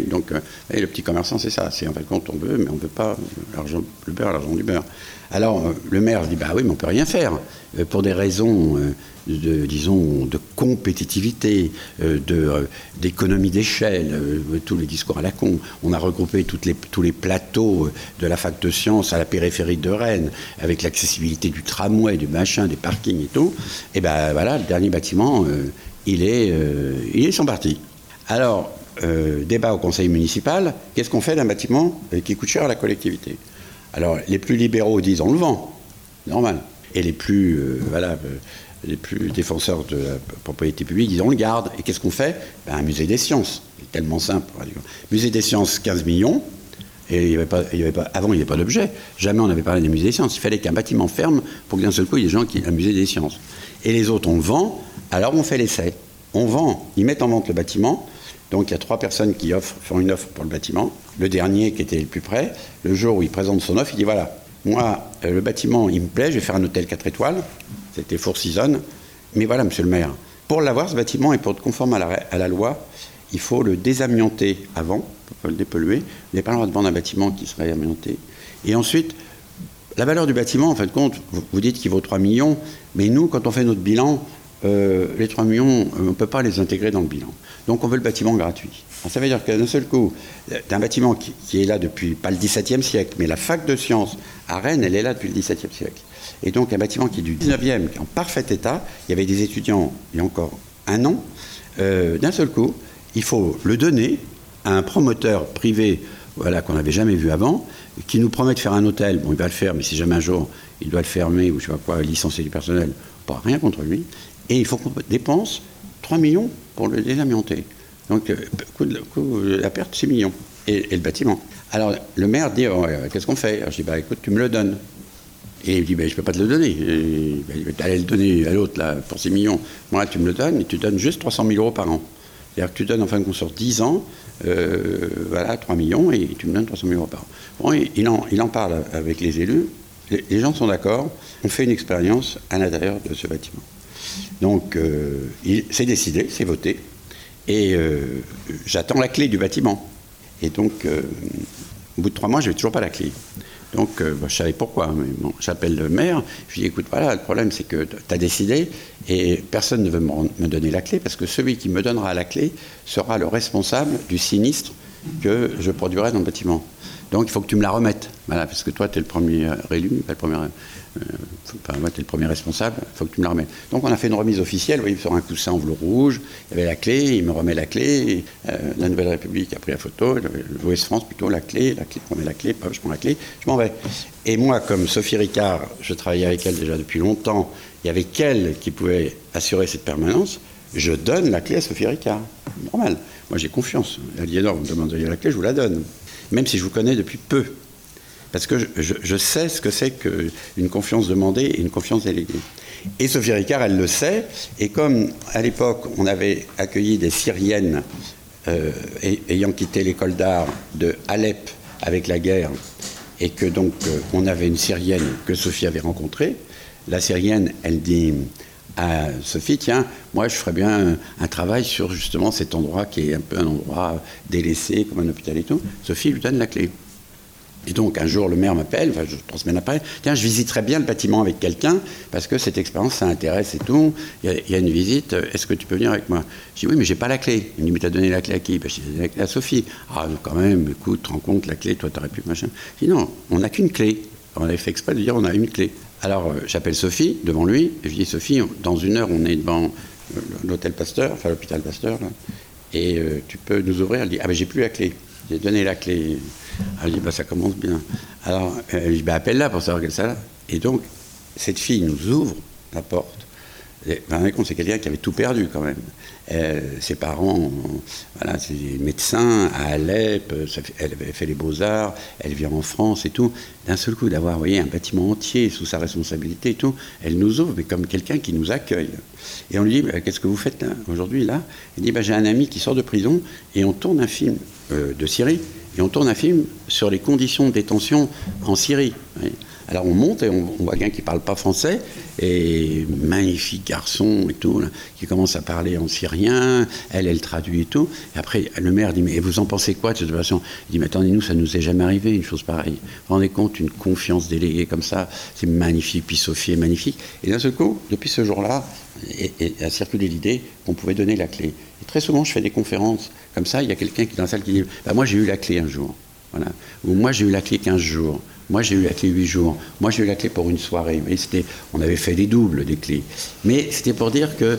Donc, euh, le petit commerçant, c'est ça. C'est en de compte, on veut, mais on ne veut pas l'argent, le beurre, l'argent du beurre. Alors, le maire dit Bah oui, mais on ne peut rien faire. pour des raisons de, disons, de compétitivité, euh, euh, d'économie d'échelle, euh, tous les discours à la con. On a regroupé les, tous les plateaux de la fac de sciences à la périphérie de Rennes, avec l'accessibilité du tramway, du machin, des parkings et tout. Et ben voilà, le dernier bâtiment, il, est, il est son parti. Alors, débat au conseil municipal, qu'est-ce qu'on fait d'un bâtiment qui coûte cher à la collectivité? Alors, les plus libéraux disent on le vend, normal. Et les plus, voilà, les plus défenseurs de la propriété publique disent on le garde. Et qu'est-ce qu'on fait? Ben, Un musée des sciences. C'est tellement simple. Musée des sciences, 15 millions. Et il avait pas, il avait pas, avant, il n'y avait pas d'objet. Jamais on n'avait parlé des musées des sciences. Il fallait qu'un bâtiment ferme pour que d'un seul coup, il y ait des gens qui. Un musée des sciences. Et les autres, on le vend. Alors on fait l'essai. On vend. Ils mettent en vente le bâtiment. Donc il y a trois personnes qui offrent, font une offre pour le bâtiment. Le dernier, qui était le plus près, le jour où il présente son offre, il dit voilà, moi, euh, le bâtiment, il me plaît, je vais faire un hôtel 4 étoiles. C'était Four Seasons. Mais voilà, monsieur le maire, pour l'avoir, ce bâtiment, et pour être conforme à la, loi, il faut le désamianter avant, pour le dépolluer. Vous n'avez pas le droit de vendre un bâtiment qui serait amianté. Et ensuite, la valeur du bâtiment, en fin de compte, vous, dites qu'il vaut 3 millions, mais nous, quand on fait notre bilan, euh, les 3 millions, on ne peut pas les intégrer dans le bilan. Donc on veut le bâtiment gratuit. ça veut dire qu'à un seul coup, d'un bâtiment qui, est là depuis, pas le XVIIe siècle, mais la fac de sciences à Rennes, elle est là depuis le XVIIe siècle. Et donc un bâtiment qui est du 19e, qui est en parfait état, il y avait des étudiants il y a encore un an, euh, d'un seul coup, il faut le donner à un promoteur privé voilà, qu'on n'avait jamais vu avant, qui nous promet de faire un hôtel. Bon, il va le faire, mais si jamais un jour il doit le fermer ou je sais pas quoi, licencier du personnel, pas rien contre lui. Et il faut qu'on dépense 3 millions pour le désamianter. Donc, la perte, 6 millions. Et, le bâtiment. Alors, le maire dit oh, Qu'est-ce qu'on fait? Je dis bah, Écoute, tu me le donnes. Et il me dit bah, Je ne peux pas te le donner. Tu allais le donner à l'autre, là, pour 6 millions. Moi, tu me le donnes et tu donnes juste 300 000 euros par an. C'est-à-dire que tu donnes en fin de compte sur 10 ans, euh, voilà, 3 millions et tu me donnes 300 000 euros par an. Bon, il il en parle avec les élus. Les, gens sont d'accord. On fait une expérience à l'intérieur de ce bâtiment. Donc, euh, c'est décidé, c'est voté. Et euh, j'attends la clé du bâtiment. Et donc, au bout de trois mois, je n'avais toujours pas la clé. Donc, euh, bah, je savais pourquoi. Mais j'appelle le maire. Je lui dis écoute, voilà, le problème, c'est que tu as décidé et personne ne veut me, donner la clé parce que celui qui me donnera la clé sera le responsable du sinistre que je produirai dans le bâtiment. Donc, il faut que tu me la remettes. Voilà, parce que toi, tu es le premier élu, pas le premier enfin, moi, tu es le premier responsable, il faut que tu me la remettes. Donc on a fait une remise officielle, voyez, sur un coussin en velours rouge, il y avait la clé, il me remet la clé, euh, la Nouvelle République a pris la photo, l'Ouest France plutôt, la clé, la clé, je remets la clé, je prends la clé, je m'en vais. Et moi, comme Sophie Ricard, je travaillais avec elle déjà depuis longtemps, il y avait qu'elle qui pouvait assurer cette permanence, je donne la clé à Sophie Ricard. Normal. Moi, j'ai confiance. Aliénor, vous me demandez la clé, je vous la donne. Même si je vous connais depuis peu. Parce que je, sais ce que c'est qu'une confiance demandée et une confiance déléguée. Et Sophie Ricard, elle le sait. Et comme à l'époque, on avait accueilli des Syriennes euh, ayant quitté l'école d'art de Alep avec la guerre, et que donc euh, on avait une Syrienne que Sophie avait rencontrée, la Syrienne, elle dit à Sophie, tiens, moi je ferais bien un, travail sur justement cet endroit qui est un peu un endroit délaissé, comme un hôpital et tout. Sophie lui donne la clé. Et donc un jour, le maire m'appelle, enfin, trois semaines après, tiens, je visiterai bien le bâtiment avec quelqu'un, parce que cette expérience, ça intéresse et tout. Il y, a, une visite, est-ce que tu peux venir avec moi? Je dis oui, mais j'ai pas la clé. Il me dit, mais t'as donné la clé à qui? Ben, J'ai donné la clé à Sophie. Ah, quand même, écoute, te rends compte, la clé, toi, t'aurais pu machin. Je dis non, on n'a qu'une clé. On avait fait exprès de dire, on a une clé. Alors, euh, j'appelle Sophie devant lui, et je dis, Sophie, dans une heure, on est devant euh, l'hôtel Pasteur, enfin l'hôpital Pasteur, là, et euh, tu peux nous ouvrir? Elle dit, ah ben j'ai plus la clé. J'ai donné la clé. Elle dit, bah, ça commence bien. Alors, elle dit, bah, appelle-la pour savoir qu'elle là. Et donc, cette fille nous ouvre la porte. Et, ben, c'est quelqu'un qui avait tout perdu quand même. Ses parents, voilà, c'est médecins à Alep, elle avait fait les beaux-arts, elle vient en France et tout. D'un seul coup, d'avoir voyez, un bâtiment entier sous sa responsabilité et tout, elle nous ouvre, mais comme quelqu'un qui nous accueille. Et on lui dit, bah, qu'est-ce que vous faites aujourd'hui là? Elle dit, bah, j'ai un ami qui sort de prison et on tourne un film euh, de Syrie et on tourne un film sur les conditions de détention en Syrie. Alors on monte et on, voit quelqu'un qui parle pas français, et magnifique garçon et tout, qui commence à parler en syrien, elle, elle traduit et tout. Et après, le maire dit, mais vous en pensez quoi de cette façon Il dit, mais attendez, nous, ça nous est jamais arrivé, une chose pareille. Vous vous rendez compte, une confiance déléguée comme ça, c'est magnifique, puis Sophie est magnifique. Et d'un seul coup, depuis ce jour-là, a circulé l'idée qu'on pouvait donner la clé. Et très souvent, je fais des conférences comme ça, il y a quelqu'un qui est dans la salle qui dit, bah, moi j'ai eu la clé un jour. Voilà. Ou moi j'ai eu la clé 15 jours. Moi, j'ai eu la clé 8 jours. Moi, j'ai eu la clé pour une soirée. Mais c'était, on avait fait des doubles des clés. Mais c'était pour dire que euh,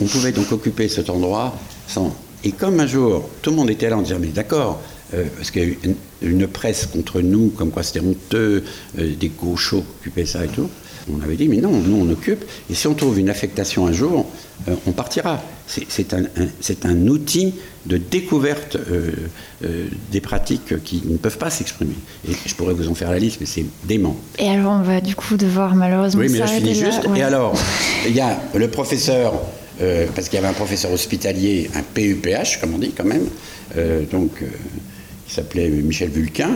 on pouvait donc occuper cet endroit sans. Et comme un jour, tout le monde était là en disant, mais d'accord, euh, parce qu'il y a eu une, presse contre nous, comme quoi c'était honteux, euh, des gauchos occupaient ça et tout. On avait dit, mais non, nous on occupe, et si on trouve une affectation un jour, euh, on partira. C'est un, un, outil de découverte euh, euh, des pratiques qui ne peuvent pas s'exprimer. Et je pourrais vous en faire la liste, mais c'est dément. Et alors on va du coup devoir malheureusement. Oui, mais là je finis juste. Et alors, il y a le professeur, parce qu'il y avait un professeur hospitalier, un PUPH, comme on dit quand même, donc, qui s'appelait Michel Vulquin,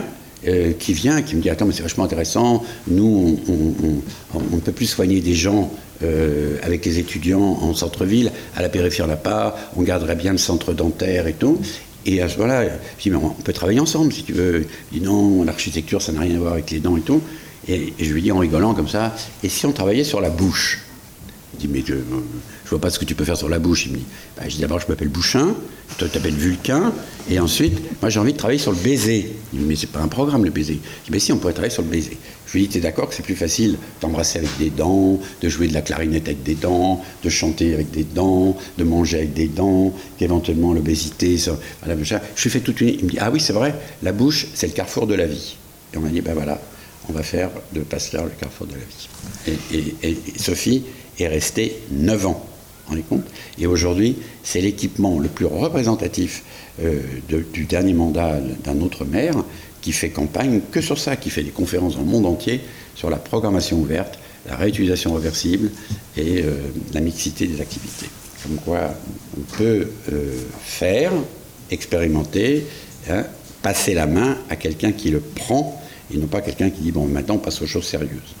euh, qui vient, qui me dit Attends, mais c'est vachement intéressant. Nous, on, ne peut plus soigner des gens euh, avec les étudiants en centre-ville. À la périphérie, on n'a pas. On garderait bien le centre dentaire et tout. Et à ce moment-là, je dis Mais on peut travailler ensemble si tu veux. Il dit Non, l'architecture, ça n'a rien à voir avec les dents et tout. Et, je lui dis en rigolant comme ça Et si on travaillait sur la bouche? Il dit Mais je je vois pas ce que tu peux faire sur la bouche. Il me dit, bah, d'abord, je m'appelle Bouchin, toi tu t'appelles Vulcain, et ensuite, moi j'ai envie de travailler sur le baiser. Il me dit, mais c'est pas un programme le baiser. Je dis, mais si, on pourrait travailler sur le baiser. Je lui dis, tu es d'accord que c'est plus facile d'embrasser avec des dents, de jouer de la clarinette avec des dents, de chanter avec des dents, de manger avec des dents, qu'éventuellement l'obésité, je suis fait toute une. Il me dit, ah oui, c'est vrai, la bouche, c'est le carrefour de la vie. Et on m'a dit, ben voilà, on va faire de Pasteur le carrefour de la vie. Et, et Sophie est restée 9 ans Et aujourd'hui, c'est l'équipement le plus représentatif euh, du dernier mandat d'un autre maire qui fait campagne que sur ça, qui fait des conférences dans le monde entier sur la programmation ouverte, la réutilisation réversible et euh, la mixité des activités. Comme quoi, on peut euh, faire, expérimenter, hein, passer la main à quelqu'un qui le prend et non pas quelqu'un qui dit bon maintenant on passe aux choses sérieuses.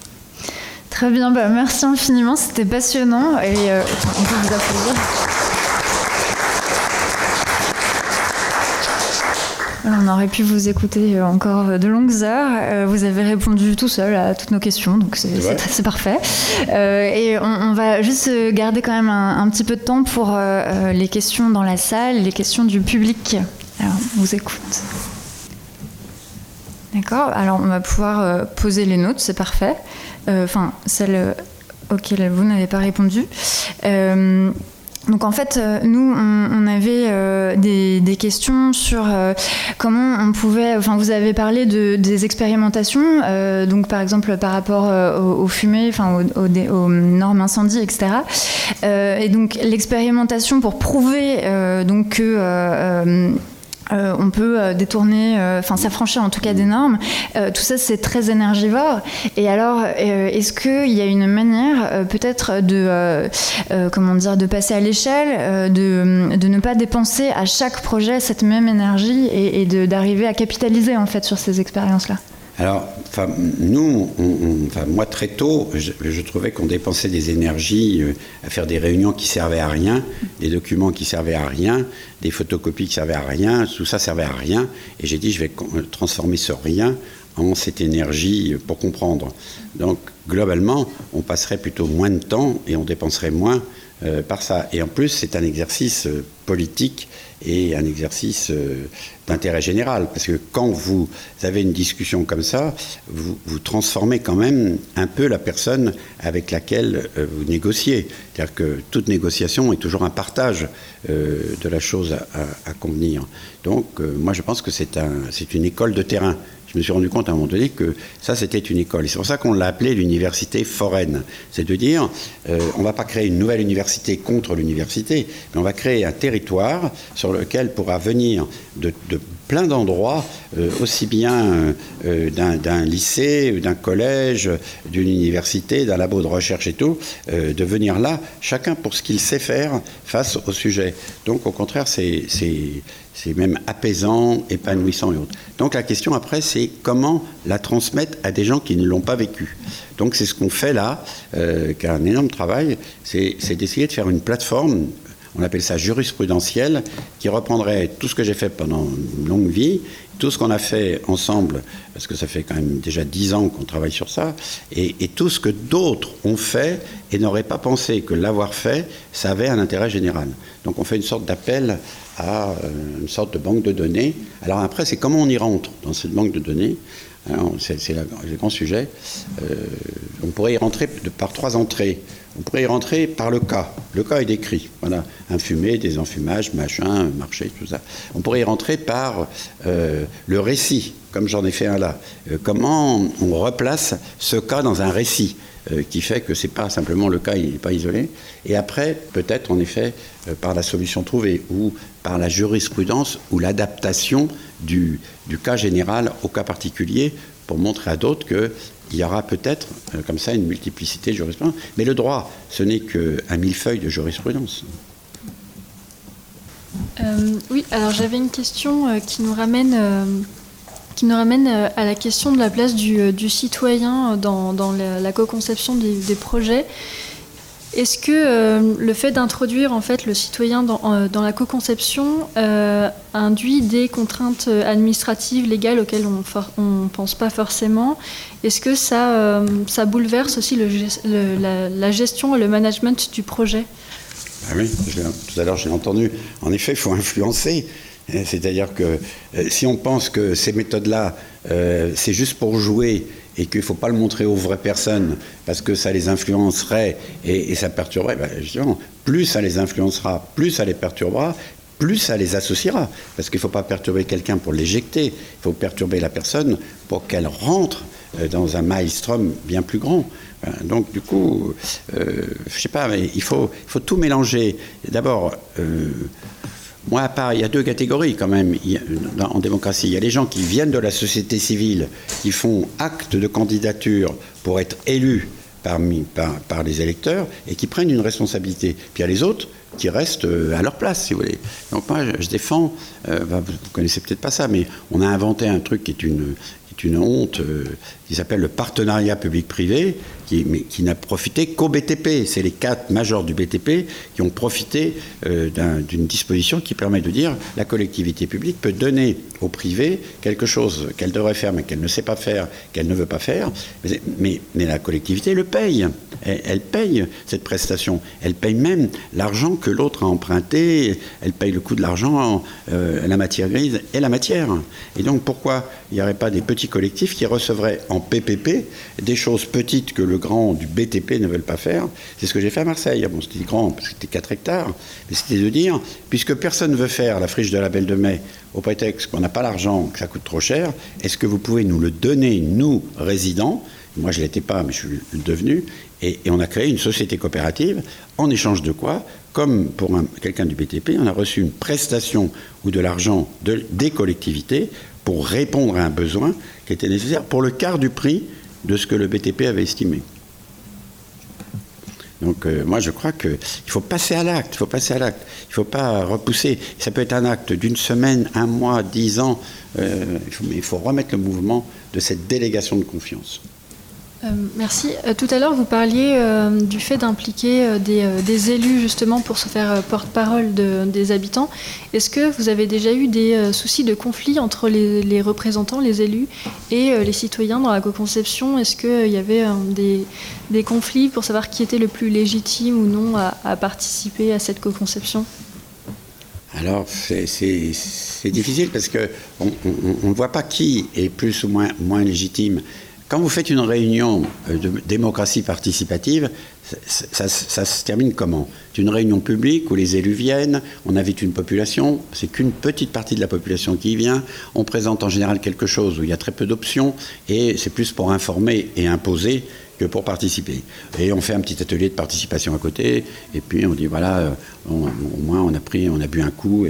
Très bien, bah, merci infiniment, c'était passionnant et euh, on peut vous applaudir. On aurait pu vous écouter encore de longues heures. Euh, vous avez répondu tout seul à toutes nos questions, donc c'est parfait. Euh, et on, va juste garder quand même un, petit peu de temps pour les questions dans la salle, les questions du public. Alors, on vous écoute. D'accord Alors, on va pouvoir poser les notes, c'est parfait. Euh, enfin celle euh, auxquelles vous n'avez pas répondu. Euh, donc en fait, nous, on, avait des, questions sur comment on pouvait. Enfin, vous avez parlé de, des expérimentations, donc par exemple par rapport aux, fumées, enfin aux, normes incendie, etc. et donc l'expérimentation pour prouver donc que euh, on peut euh, détourner, euh, enfin s'affranchir en tout cas des normes. tout ça, c'est très énergivore. Et alors, est-ce qu'il y a une manière peut-être de, comment dire, de passer à l'échelle, de, de, ne pas dépenser à chaque projet cette même énergie et, et d'arriver à capitaliser en fait sur ces expériences-là? Alors, nous, enfin, moi très tôt, je, trouvais qu'on dépensait des énergies euh, à faire des réunions qui servaient à rien, des documents qui servaient à rien, des photocopies qui servaient à rien, tout ça servait à rien. Et j'ai dit, je vais transformer ce rien en cette énergie pour comprendre. Donc, globalement, on passerait plutôt moins de temps et on dépenserait moins euh, par ça. Et en plus, c'est un exercice euh, politique et un exercice d'intérêt général. Parce que quand vous avez une discussion comme ça, vous, vous transformez quand même un peu la personne avec laquelle euh, vous négociez. C'est-à-dire que toute négociation est toujours un partage euh, de la chose à, convenir. Donc euh, moi je pense que c'est un, une école de terrain. Je me suis rendu compte à un moment donné que ça c'était une école. C'est pour ça qu'on l'a appelé l'université foraine. C'est de dire, on ne va pas créer une nouvelle université contre l'université, mais on va créer un territoire sur lequel pourra venir de plein d'endroits, euh, aussi bien euh, euh, d'un lycée, d'un collège, d'une université, d'un labo de recherche et tout, de venir là, chacun pour ce qu'il sait faire face au sujet. Donc au contraire, c'est même apaisant, épanouissant et autres. Donc la question après, c'est comment la transmettre à des gens qui ne l'ont pas vécu. Donc c'est ce qu'on fait là, euh, qui un énorme travail, c'est d'essayer de faire une plateforme on appelle ça jurisprudentiel, qui reprendrait tout ce que j'ai fait pendant une longue vie, tout ce qu'on a fait ensemble, parce que ça fait quand même déjà dix ans qu'on travaille sur ça, et, tout ce que d'autres ont fait et n'auraient pas pensé que l'avoir fait, ça avait un intérêt général. Donc on fait une sorte d'appel à euh, une sorte de banque de données. Alors après, c'est comment on y rentre dans cette banque de données. C'est le grand sujet. Euh, on pourrait y rentrer par trois entrées. On pourrait y rentrer par le cas. Le cas est décrit. Voilà, un fumé, des enfumages, machin, marché, tout ça. On pourrait y rentrer par euh, le récit, comme j'en ai fait un là. Euh, comment on replace ce cas dans un récit euh, qui fait que c'est pas simplement le cas, il n'est pas isolé. Et après, peut-être en effet par la solution trouvée ou par la jurisprudence ou l'adaptation du, du cas général au cas particulier pour montrer à d'autres que il y aura peut-être euh, comme ça une multiplicité de jurisprudence. Mais le droit, ce n'est qu'un millefeuille de jurisprudence. Euh, oui, alors j'avais une question euh, qui nous ramène, qui nous ramène à la question de la place du, citoyen dans, la, co-conception des, projets. Est-ce que euh, le fait d'introduire en fait le citoyen dans, euh, la co-conception euh, induit des contraintes administratives, légales auxquelles on ne pense pas forcément? Est-ce que ça, ça bouleverse aussi la, gestion et le management du projet? Ah oui, tout à l'heure j'ai entendu. En effet, il faut influencer. C'est-à-dire que si on pense que ces méthodes-là, c'est juste pour jouer et qu'il ne faut pas le montrer aux vraies personnes parce que ça les influencerait et, ça perturberait, ben, justement, plus ça les influencera, plus ça les perturbera, plus ça les associera. Parce qu'il ne faut pas perturber quelqu'un pour l'éjecter, il faut perturber la personne pour qu'elle rentre euh, dans un maelstrom bien plus grand. Donc du coup, euh, je sais pas, mais il faut, tout mélanger. D'abord, euh, moi à part, il y a deux catégories quand même en démocratie. Il y a les gens qui viennent de la société civile, qui font acte de candidature pour être élus parmi, par, les électeurs et qui prennent une responsabilité. Puis il y a les autres qui restent euh, à leur place, si vous voulez. Donc moi, je, défends, euh, vous ne connaissez peut-être pas ça, mais on a inventé un truc qui est une, qui est une honte, euh, qui s'appelle le partenariat public-privé, qui, mais qui n'a profité qu'au BTP. C'est les quatre majors du BTP qui ont profité euh, d'une disposition qui permet de dire la collectivité publique peut donner au privé quelque chose qu'elle devrait faire mais qu'elle ne sait pas faire, qu'elle ne veut pas faire, mais, mais, la collectivité le paye. Elle, paye cette prestation. Elle paye même l'argent que l'autre a emprunté. Elle paye le coût de l'argent, euh, la matière grise et la matière. Et donc pourquoi il n'y aurait pas des petits collectifs qui recevraient en PPP des choses petites que le grands du BTP ne veulent pas faire. C'est ce que j'ai fait à Marseille. Bon, c'était grand, c'était 4 hectares, mais c'était de dire, puisque personne ne veut faire la friche de la Belle de Mai au prétexte qu'on n'a pas l'argent, que ça coûte trop cher, est-ce que vous pouvez nous le donner, nous, résidents? Moi, je ne l'étais pas, mais je suis devenu. Et, on a créé une société coopérative, en échange de quoi? Comme pour quelqu'un du BTP, on a reçu une prestation ou de l'argent de, des collectivités pour répondre à un besoin qui était nécessaire pour le quart du prix de ce que le BTP avait estimé. Donc euh, moi je crois qu'il faut passer à l'acte, il faut passer à l'acte, il ne faut pas repousser. Ça peut être un acte d'une semaine, un mois, dix ans, euh, mais il faut remettre le mouvement de cette délégation de confiance. Euh, merci. Euh, tout à l'heure, vous parliez euh, du fait d'impliquer des, élus justement pour se faire porte-parole des habitants. Est-ce que vous avez déjà eu des soucis de conflit entre les, représentants, les élus et les citoyens dans la co-conception? Est-ce qu'il y avait des, conflits pour savoir qui était le plus légitime ou non à, participer à cette co-conception? Alors, c'est difficile parce qu'on ne voit pas qui est plus ou moins légitime. Quand vous faites une réunion euh, de démocratie participative, ça, se termine comment? C'est une réunion publique où les élus viennent, on invite une population, c'est qu'une petite partie de la population qui vient, on présente en général quelque chose où il y a très peu d'options, et c'est plus pour informer et imposer que pour participer. Et on fait un petit atelier de participation à côté, et puis on dit voilà, euh, au moins on a pris, on a bu un coup.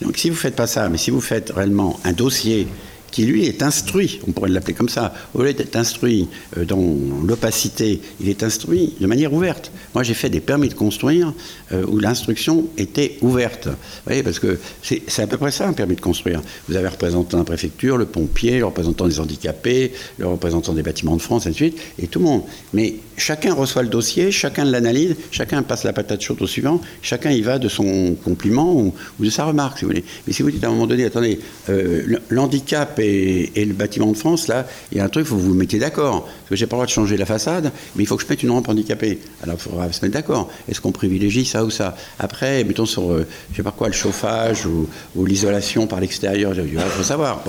Donc si vous ne faites pas ça, mais si vous faites réellement un dossier qui lui est instruit, on pourrait l'appeler comme ça, au lieu d'être instruit euh, dans l'opacité, il est instruit de manière ouverte. Moi j'ai fait des permis de construire euh, où l'instruction était ouverte. Vous voyez, parce que c'est à peu près ça un permis de construire. Vous avez le représentant de la préfecture, le pompier, le représentant des handicapés, le représentant des bâtiments de France, suite, et tout le monde. Mais chacun reçoit le dossier, chacun l'analyse, chacun passe la patate chaude au suivant, chacun y va de son compliment ou, de sa remarque, si vous voulez. Mais si vous dites à un moment donné, attendez, euh, l'handicap et, le bâtiment de France, là, il y a un truc, il vous vous mettiez d'accord. Parce que j'ai pas le droit de changer la façade, mais il faut que je mette une rampe handicapée. Alors il faudra se mettre d'accord. Est-ce qu'on privilégie ça ou ça? Après, mettons sur, euh, je sais pas quoi, le chauffage ou, l'isolation par l'extérieur, il faut savoir.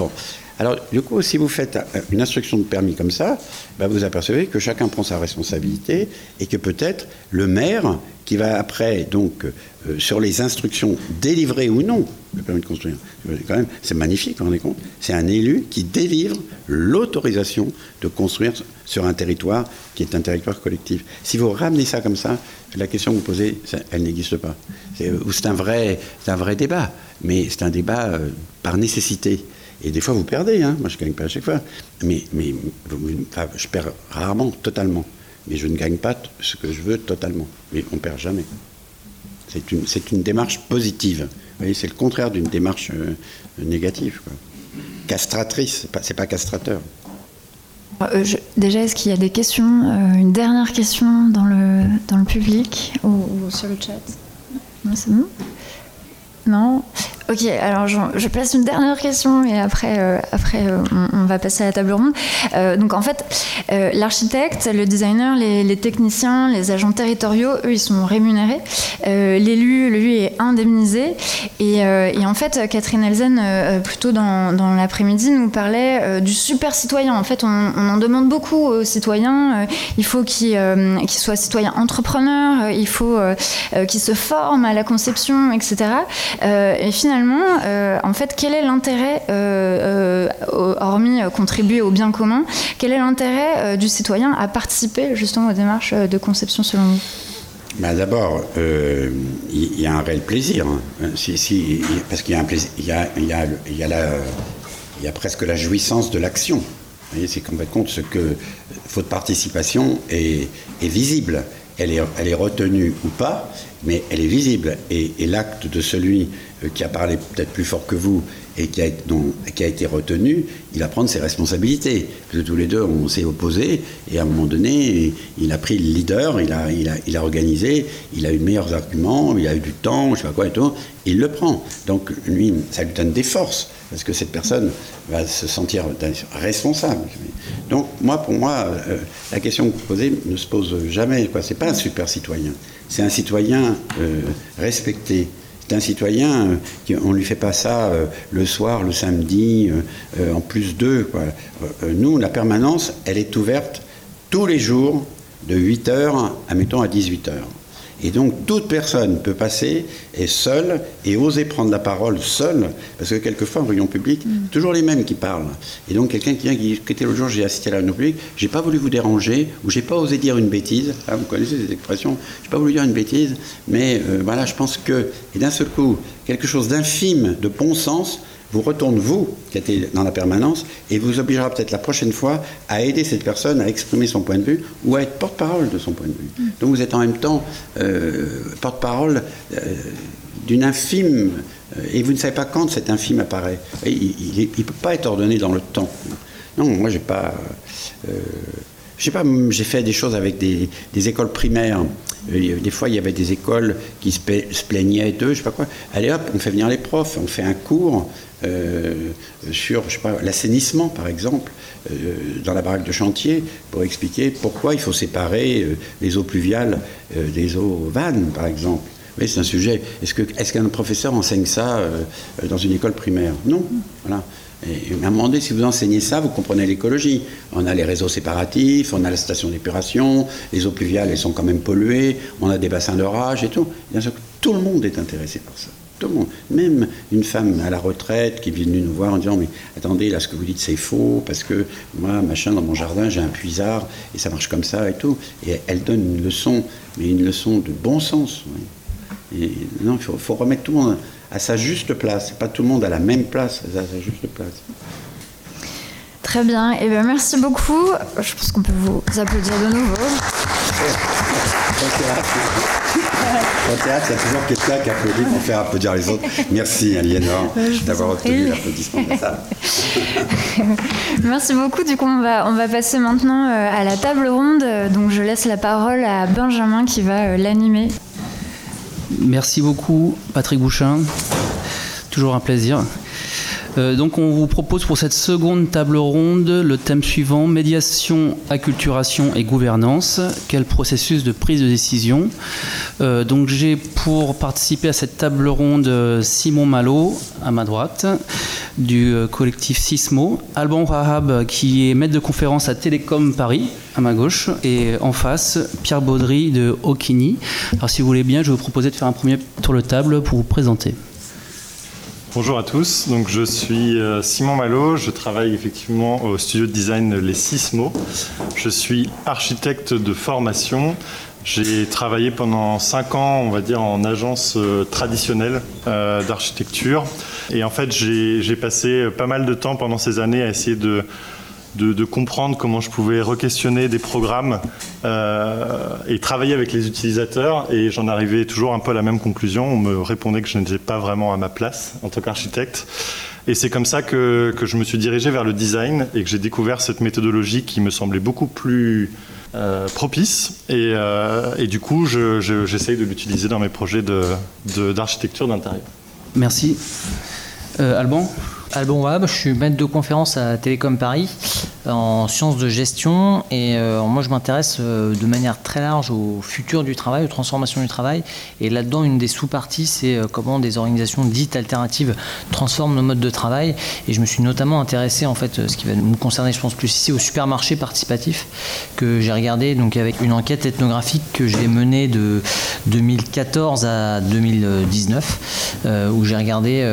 Alors, du coup, si vous faites euh, une instruction de permis comme ça, bah, vous apercevez que chacun prend sa responsabilité et que peut-être le maire, qui va après, donc, euh, sur les instructions délivrées ou non, le permis de construire, quand même, c'est magnifique, vous vous rendez compte C'est un élu qui délivre l'autorisation de construire sur un territoire qui est un territoire collectif. Si vous ramenez ça comme ça, la question que vous posez, elle n'existe pas. C'est un, vrai, débat, mais c'est un débat euh, par nécessité. Et des fois, vous perdez. Hein. Moi, je ne gagne pas à chaque fois. Mais, mais je perds rarement, totalement. Mais je ne gagne pas ce que je veux totalement. Mais on ne perd jamais. C'est une, une, démarche positive. Vous voyez, c'est le contraire d'une démarche euh, négative. Castratrice, c'est pas, pas castrateur. Euh, déjà, est-ce qu'il y a des questions euh, Une dernière question dans le, dans le public ou, ou sur le chat? Non, c'est bon? Non? Ok, alors je, place une dernière question et après, euh, après euh, on, va passer à la table ronde. Euh, donc en fait, l'architecte, le designer, les, techniciens, les agents territoriaux, eux, ils sont rémunérés. L'élu, lui, est indemnisé. Et, et, en fait, Catherine Elzen, plutôt dans, dans l'après-midi, nous parlait du super citoyen. En fait, on, on en demande beaucoup aux citoyens. il faut qu'ils qu soient citoyens entrepreneurs, il faut qu'ils se forment à la conception, etc. et finalement, euh, en fait, quel est l'intérêt, euh, euh, hormis contribuer au bien commun, quel est l'intérêt du citoyen à participer justement aux démarches de conception selon vous? Bah, D'abord, il y, a un réel plaisir. Hein. Parce qu'il y a presque la jouissance de l'action. C'est qu'en fait compte, ce que faute participation est, visible. Elle est, retenue ou pas, mais elle est visible. Et, l'acte de celui euh, qui a parlé peut-être plus fort que vous et qui a, a, été retenu, il va prendre ses responsabilités. Parce que tous les deux, on s'est opposés, et à un moment donné, il a pris le leader, il a, il a, il a organisé, il a eu de meilleurs arguments, il a eu du temps, je sais pas quoi et tout, il le prend. Donc lui, ça lui donne des forces, parce que cette personne va se sentir responsable. Donc moi, pour moi, euh, la question que vous posez ne se pose jamais. Ce n'est pas un super citoyen, c'est un citoyen euh, respecté un citoyen, euh, on ne lui fait pas ça euh, le soir, le samedi, euh, en plus d'eux. Nous, la permanence, elle est ouverte tous les jours de 8h à, mettons, à 18h. Et donc toute personne peut passer et seule et oser prendre la parole seule, parce que quelquefois en réunion publique, mm. toujours les mêmes qui parlent. Et donc quelqu'un qui vient qui dit, était l'autre jour, j'ai assisté à la réunion publique, j'ai pas voulu vous déranger, ou j'ai pas osé dire une bêtise, ah, vous connaissez ces expressions, j'ai pas voulu dire une bêtise, mais euh, voilà, je pense que, et d'un seul coup, quelque chose d'infime, de bon sens, vous retourne, vous, qui êtes dans la permanence, et vous obligera peut-être la prochaine fois à aider cette personne à exprimer son point de vue ou à être porte-parole de son point de vue. Mm. Donc vous êtes en même temps euh, porte-parole euh, d'une infime, euh, et vous ne savez pas quand cet infime apparaît. il ne peut pas être ordonné dans le temps. Non, moi, j'ai pas. Je sais pas, j'ai fait des choses avec des, écoles primaires. Des fois, il y avait des écoles qui se, plaignaient d'eux, je sais pas quoi. Allez hop, on fait venir les profs, on fait un cours euh, sur l'assainissement, par exemple, euh, dans la baraque de chantier, pour expliquer pourquoi il faut séparer euh, les eaux pluviales des eaux vannes, par exemple. Oui, c'est un sujet. Est-ce qu'un est qu'un professeur enseigne ça dans une école primaire? Non. Voilà. Et un moment donné, si vous enseignez ça, vous comprenez l'écologie. On a les réseaux séparatifs, on a la station d'épuration, les eaux pluviales, elles sont quand même polluées, on a des bassins d'orage et tout. Bien sûr, tout le monde est intéressé par ça. Même une femme à la retraite qui venue nous voir en disant Mais attendez, là, ce que vous dites, c'est faux, parce que moi, machin, dans mon jardin, j'ai un puisard, et ça marche comme ça et tout. Et elle donne une leçon, mais une leçon de bon sens. Non, il faut, remettre tout le monde à sa juste place. Pas tout le monde à la même place, à sa juste place. Très bien. Et eh bien, merci beaucoup. Je pense qu'on peut vous applaudir de nouveau. Au théâtre, il y a toujours quelqu'un qui applaudit pour faire applaudir les autres. Merci, Aliénor, d'avoir obtenu l'applaudissement de ça. [LAUGHS] Merci beaucoup. Du coup, on va, on va passer maintenant euh, à la table ronde. Donc, je laisse la parole à Benjamin qui va euh, l'animer. Merci beaucoup, Patrick Bouchin. Toujours un plaisir. Euh, donc on vous propose pour cette seconde table ronde le thème suivant, médiation, acculturation et gouvernance. Quel processus de prise de décision euh, Donc j'ai pour participer à cette table ronde Simon Malo à ma droite du euh, collectif Sismo, Alban Rahab qui est maître de conférence à Télécom Paris à ma gauche et en face Pierre Baudry de Okini. Alors si vous voulez bien, je vais vous proposer de faire un premier tour de table pour vous présenter. Bonjour à tous, donc je suis euh, Simon Malo, je travaille effectivement au studio de design Les Sismo. Je suis architecte de formation. J'ai travaillé pendant 5 ans, on va dire, en agence euh, traditionnelle euh, d'architecture. Et en fait, j'ai passé pas mal de temps pendant ces années à essayer de de, comprendre comment je pouvais re-questionner des programmes euh, et travailler avec les utilisateurs. Et j'en arrivais toujours un peu à la même conclusion. On me répondait que je n'étais pas vraiment à ma place en tant qu'architecte. Et c'est comme ça que, je me suis dirigé vers le design et que j'ai découvert cette méthodologie qui me semblait beaucoup plus euh, propice. Euh, et, du coup, j'essaye de l'utiliser dans mes projets d'architecture d'intérieur. Merci. Alban? Alban Wab, je suis maître de conférence à Télécom Paris en sciences de gestion et euh, moi je m'intéresse euh, de manière très large au futur du travail, aux transformations du travail et là-dedans une des sous-parties c'est euh, comment des organisations dites alternatives transforment nos modes de travail et je me suis notamment intéressé en fait ce qui va nous concerner je pense plus ici au supermarché participatif que j'ai regardé donc avec une enquête ethnographique que j'ai menée de 2014 à 2019 où j'ai regardé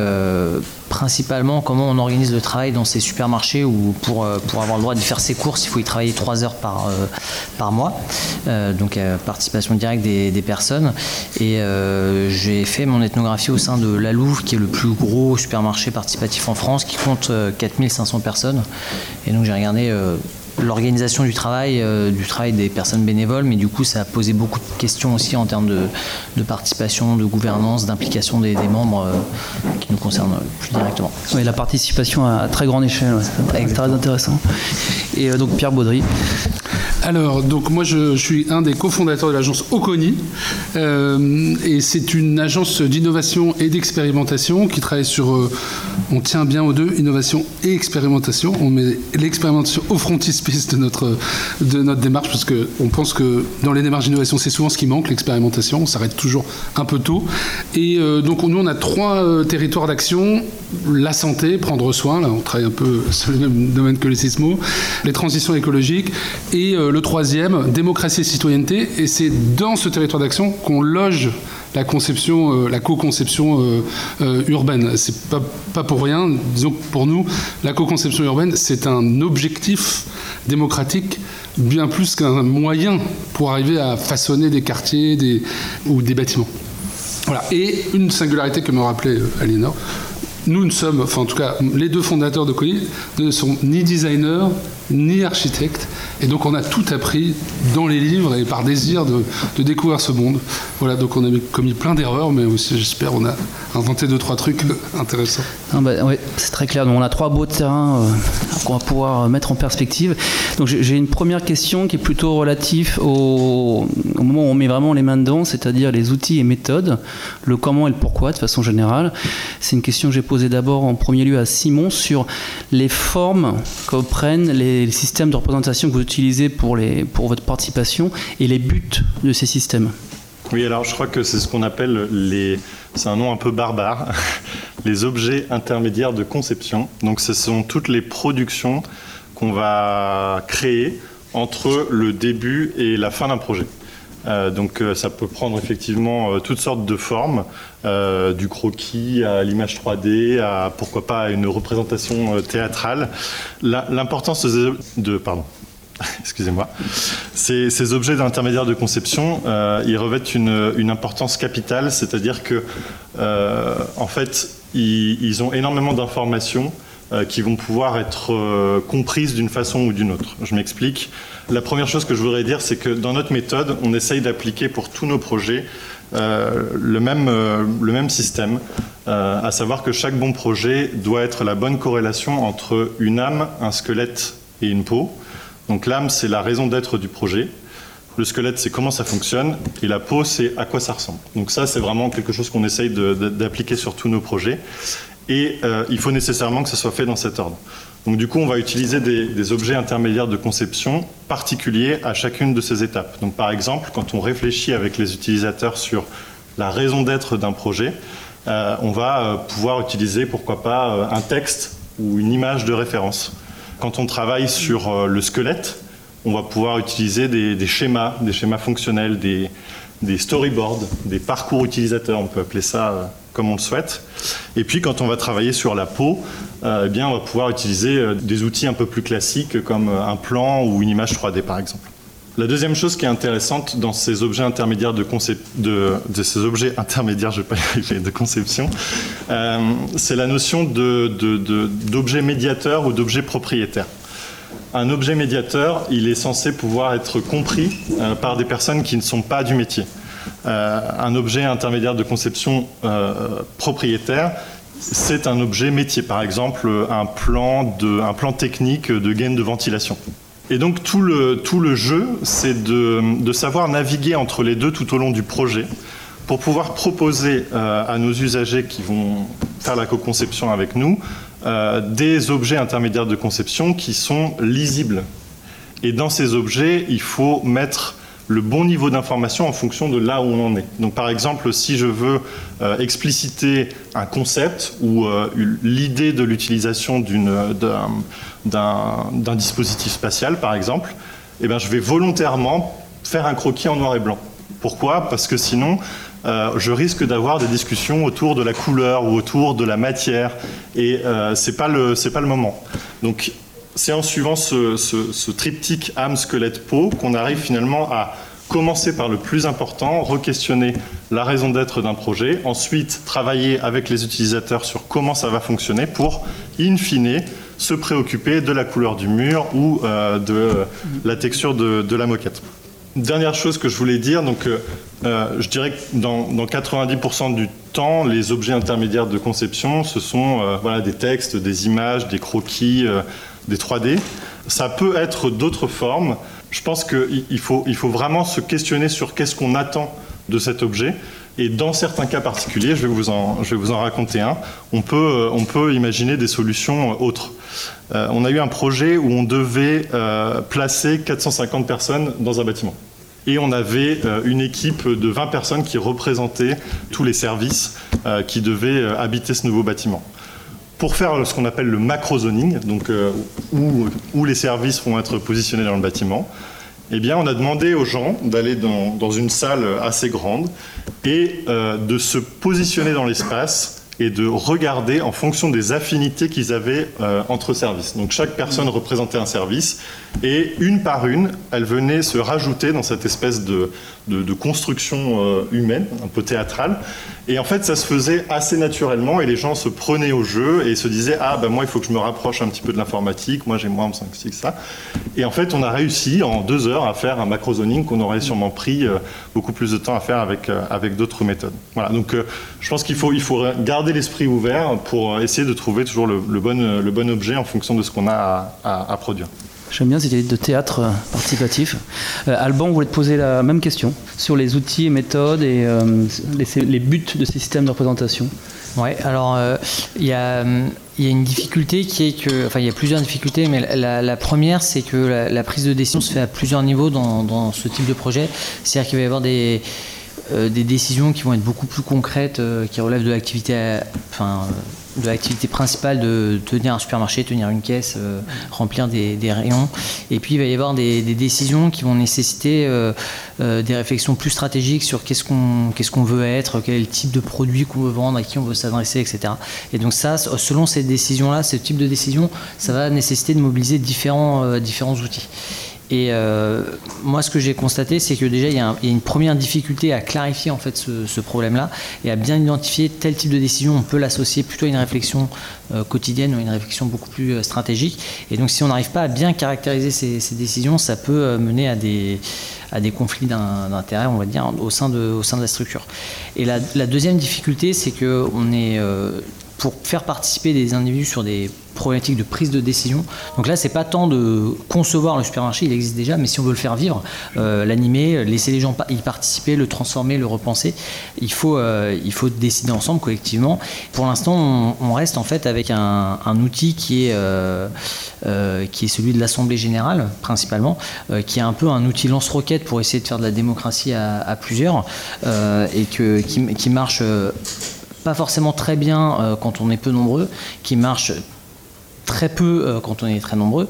principalement comment on organise le travail dans ces supermarchés où pour, euh, pour avoir le droit de faire ses courses, il faut y travailler trois heures par, euh, mois. Euh, donc participation directe des, personnes. Et j'ai fait mon ethnographie au sein de La Louve, qui est le plus gros supermarché participatif en France, qui compte 4500 personnes. Et donc j'ai regardé l'organisation du travail, euh, du travail des personnes bénévoles, mais du coup ça a posé beaucoup de questions aussi en termes de, participation, de gouvernance, d'implication des, membres euh, qui nous concernent plus directement. Oui, la participation à très grande échelle, c'est très intéressant. Et euh, donc Pierre Baudry. Alors, donc moi je, suis un des cofondateurs de l'agence Oconi, et c'est une agence d'innovation et d'expérimentation qui travaille sur, on tient bien aux deux, innovation et expérimentation, on met l'expérimentation au frontispice de notre, de notre démarche, parce qu'on pense que dans les démarches d'innovation, c'est souvent ce qui manque, l'expérimentation. On s'arrête toujours un peu tôt. Et euh, donc, nous, on a trois euh, territoires d'action. La santé, prendre soin, là, on travaille un peu [LAUGHS] sur le même domaine que les sismos, les transitions écologiques, et euh, le troisième, démocratie et citoyenneté. Et c'est dans ce territoire d'action qu'on loge la conception, la co-conception urbaine. C'est pas, pas pour rien. Disons que pour nous, la co-conception urbaine, c'est un objectif démocratique bien plus qu'un moyen pour arriver à façonner des quartiers ou des bâtiments. Voilà. Et une singularité que me rappelait euh, Aliénor, nous ne sommes, enfin en tout cas les deux fondateurs de Colis ne sont ni designers ni architectes, et donc on a tout appris dans les livres et par désir de, découvrir ce monde. Voilà, donc on a commis plein d'erreurs, mais aussi j'espère on a inventé deux trois trucs [LAUGHS] intéressants. Ah bah, c'est très clair. Donc on a trois beaux terrains euh, qu'on va pouvoir euh, mettre en perspective. Donc j'ai une première question qui est plutôt relative au, au, moment où on met vraiment les mains dedans, c'est-à-dire les outils et méthodes, le comment et le pourquoi de façon générale. C'est une question que j'ai posée d'abord en premier lieu à Simon sur les formes que prennent les systèmes de représentation que vous utilisez pour, les, pour votre participation et les buts de ces systèmes. Oui, alors je crois que c'est ce qu'on appelle les. C'est un nom un peu barbare. [LAUGHS] Les objets intermédiaires de conception. Donc, ce sont toutes les productions qu'on va créer entre le début et la fin d'un projet. Euh, donc euh, ça peut prendre effectivement euh, toutes sortes de formes, du croquis à l'image 3D, à pourquoi pas une représentation théâtrale. L'importance de, [LAUGHS] ces, objets d'intermédiaire de conception, ils revêtent une, importance capitale, c'est-à-dire que en fait, ils ont énormément d'informations qui vont pouvoir être comprises d'une façon ou d'une autre. Je m'explique. La première chose que je voudrais dire, c'est que dans notre méthode, on essaye d'appliquer pour tous nos projets euh, le, même, euh, le même système, euh, à savoir que chaque bon projet doit être la bonne corrélation entre une âme, un squelette et une peau. Donc l'âme, c'est la raison d'être du projet. Le squelette, c'est comment ça fonctionne. Et la peau, c'est à quoi ça ressemble. Donc ça, c'est vraiment quelque chose qu'on essaye d'appliquer sur tous nos projets. Et il faut nécessairement que ça soit fait dans cet ordre. Donc du coup, on va utiliser des, objets intermédiaires de conception particuliers à chacune de ces étapes. Donc par exemple, quand on réfléchit avec les utilisateurs sur la raison d'être d'un projet, euh, on va euh, pouvoir utiliser, pourquoi pas, euh, un texte ou une image de référence. Quand on travaille sur le squelette, on va pouvoir utiliser des, schémas, des schémas fonctionnels, des storyboards, des parcours utilisateurs, on peut appeler ça comme on le souhaite. Et puis quand on va travailler sur la peau, euh, eh bien, on va pouvoir utiliser euh, des outils un peu plus classiques comme euh, un plan ou une image 3D par exemple. La deuxième chose qui est intéressante dans ces objets intermédiaires de, de, ces objets intermédiaires, je vais pas de conception, c'est la notion d'objet médiateur ou d'objet propriétaire. Un objet médiateur, il est censé pouvoir être compris par des personnes qui ne sont pas du métier. Un objet intermédiaire de conception propriétaire, c'est un objet métier, par exemple un plan, de, un plan technique de gaine de ventilation. Et donc tout le, tout le jeu, c'est de, de, savoir naviguer entre les deux tout au long du projet pour pouvoir proposer à nos usagers qui vont faire la co-conception avec nous des objets intermédiaires de conception qui sont lisibles. Et dans ces objets, il faut mettre le bon niveau d'information en fonction de là où on en est. Donc par exemple, si je veux euh, expliciter un concept ou euh, l'idée de l'utilisation d'un dispositif spatial, par exemple, eh ben, je vais volontairement faire un croquis en noir et blanc. Pourquoi? Parce que sinon, euh, je risque d'avoir des discussions autour de la couleur ou autour de la matière, et ce n'est pas, pas, le moment. Donc c'est en suivant ce, triptyque âme, squelette, peau qu'on arrive finalement à commencer par le plus important, re-questionner la raison d'être d'un projet, ensuite travailler avec les utilisateurs sur comment ça va fonctionner pour, in fine, se préoccuper de la couleur du mur ou euh, de la texture de, la moquette. Dernière chose que je voulais dire, donc, euh, euh, je dirais que dans, 90% du temps, les objets intermédiaires de conception, ce sont voilà, des textes, des images, des croquis, des 3D. Ça peut être d'autres formes. Je pense qu'il faut, vraiment se questionner sur qu'est-ce qu'on attend de cet objet. Et dans certains cas particuliers, je vais vous en, raconter un, on peut, euh, on peut imaginer des solutions euh, autres. Euh, on a eu un projet où on devait placer 450 personnes dans un bâtiment. Et on avait une équipe de 20 personnes qui représentaient tous les services qui devaient habiter ce nouveau bâtiment pour faire ce qu'on appelle le macro-zoning, donc euh, où, les services vont être positionnés dans le bâtiment, eh bien, on a demandé aux gens d'aller dans, une salle assez grande et euh, de se positionner dans l'espace et de regarder en fonction des affinités qu'ils avaient euh, entre services. Donc chaque personne représentait un service et une par une, elle venait se rajouter dans cette espèce de, de, construction euh, humaine, un peu théâtrale. Et en fait, ça se faisait assez naturellement et les gens se prenaient au jeu et se disaient Ah, ben moi, il faut que je me rapproche un petit peu de l'informatique, moi j'ai moins 5, 6, ça. Et en fait, on a réussi en deux heures à faire un macro-zoning qu'on aurait sûrement pris euh, beaucoup plus de temps à faire avec, avec d'autres méthodes. Voilà, donc je pense qu'il faut, il faut garder l'esprit ouvert pour essayer de trouver toujours le, bon, le bon objet en fonction de ce qu'on a à, produire. J'aime bien cette idée de théâtre euh, participatif. Euh, Alban, vous voulez te poser la même question sur les outils et méthodes et euh, les, buts de ces systèmes de représentation? Ouais, alors il y a il y a une difficulté qui est que, enfin il y a plusieurs difficultés, mais la, première c'est que la, prise de décision se fait à plusieurs niveaux dans, dans ce type de projet. C'est-à-dire qu'il va y avoir des, euh, des décisions qui vont être beaucoup plus concrètes, euh, qui relèvent de l'activité, enfin, de l'activité principale de tenir un supermarché, tenir une caisse, euh, remplir des, rayons. Et puis il va y avoir des, décisions qui vont nécessiter des réflexions plus stratégiques sur qu'est-ce qu'on qu'est-ce qu'on veut être, quel type de produit qu'on veut vendre, à qui on veut s'adresser, etc. Et donc ça, selon ces décisions-là, ce type de décision, ça va nécessiter de mobiliser différents, différents outils. Et euh, moi, ce que j'ai constaté, c'est que déjà, il y, a une première difficulté à clarifier en fait ce, problème-là et à bien identifier tel type de décision. On peut l'associer plutôt à une réflexion euh, quotidienne ou à une réflexion beaucoup plus euh, stratégique. Et donc, si on n'arrive pas à bien caractériser ces, décisions, ça peut mener à des, conflits d'intérêts, on va dire, au sein de, au sein de la structure. Et la, la deuxième difficulté, c'est que on est pour faire participer des individus sur des problématiques de prise de décision. Donc là, c'est pas tant de concevoir le supermarché, il existe déjà, mais si on veut le faire vivre, euh, l'animer, laisser les gens y participer, le transformer, le repenser, il faut, euh, décider ensemble collectivement. Pour l'instant, on, reste en fait avec un, outil qui est, euh, qui est celui de l'Assemblée générale, principalement, qui est un peu un outil lance-roquette pour essayer de faire de la démocratie à, plusieurs, et qui marche pas forcément très bien euh, quand on est peu nombreux, qui marche très peu euh, quand on est très nombreux,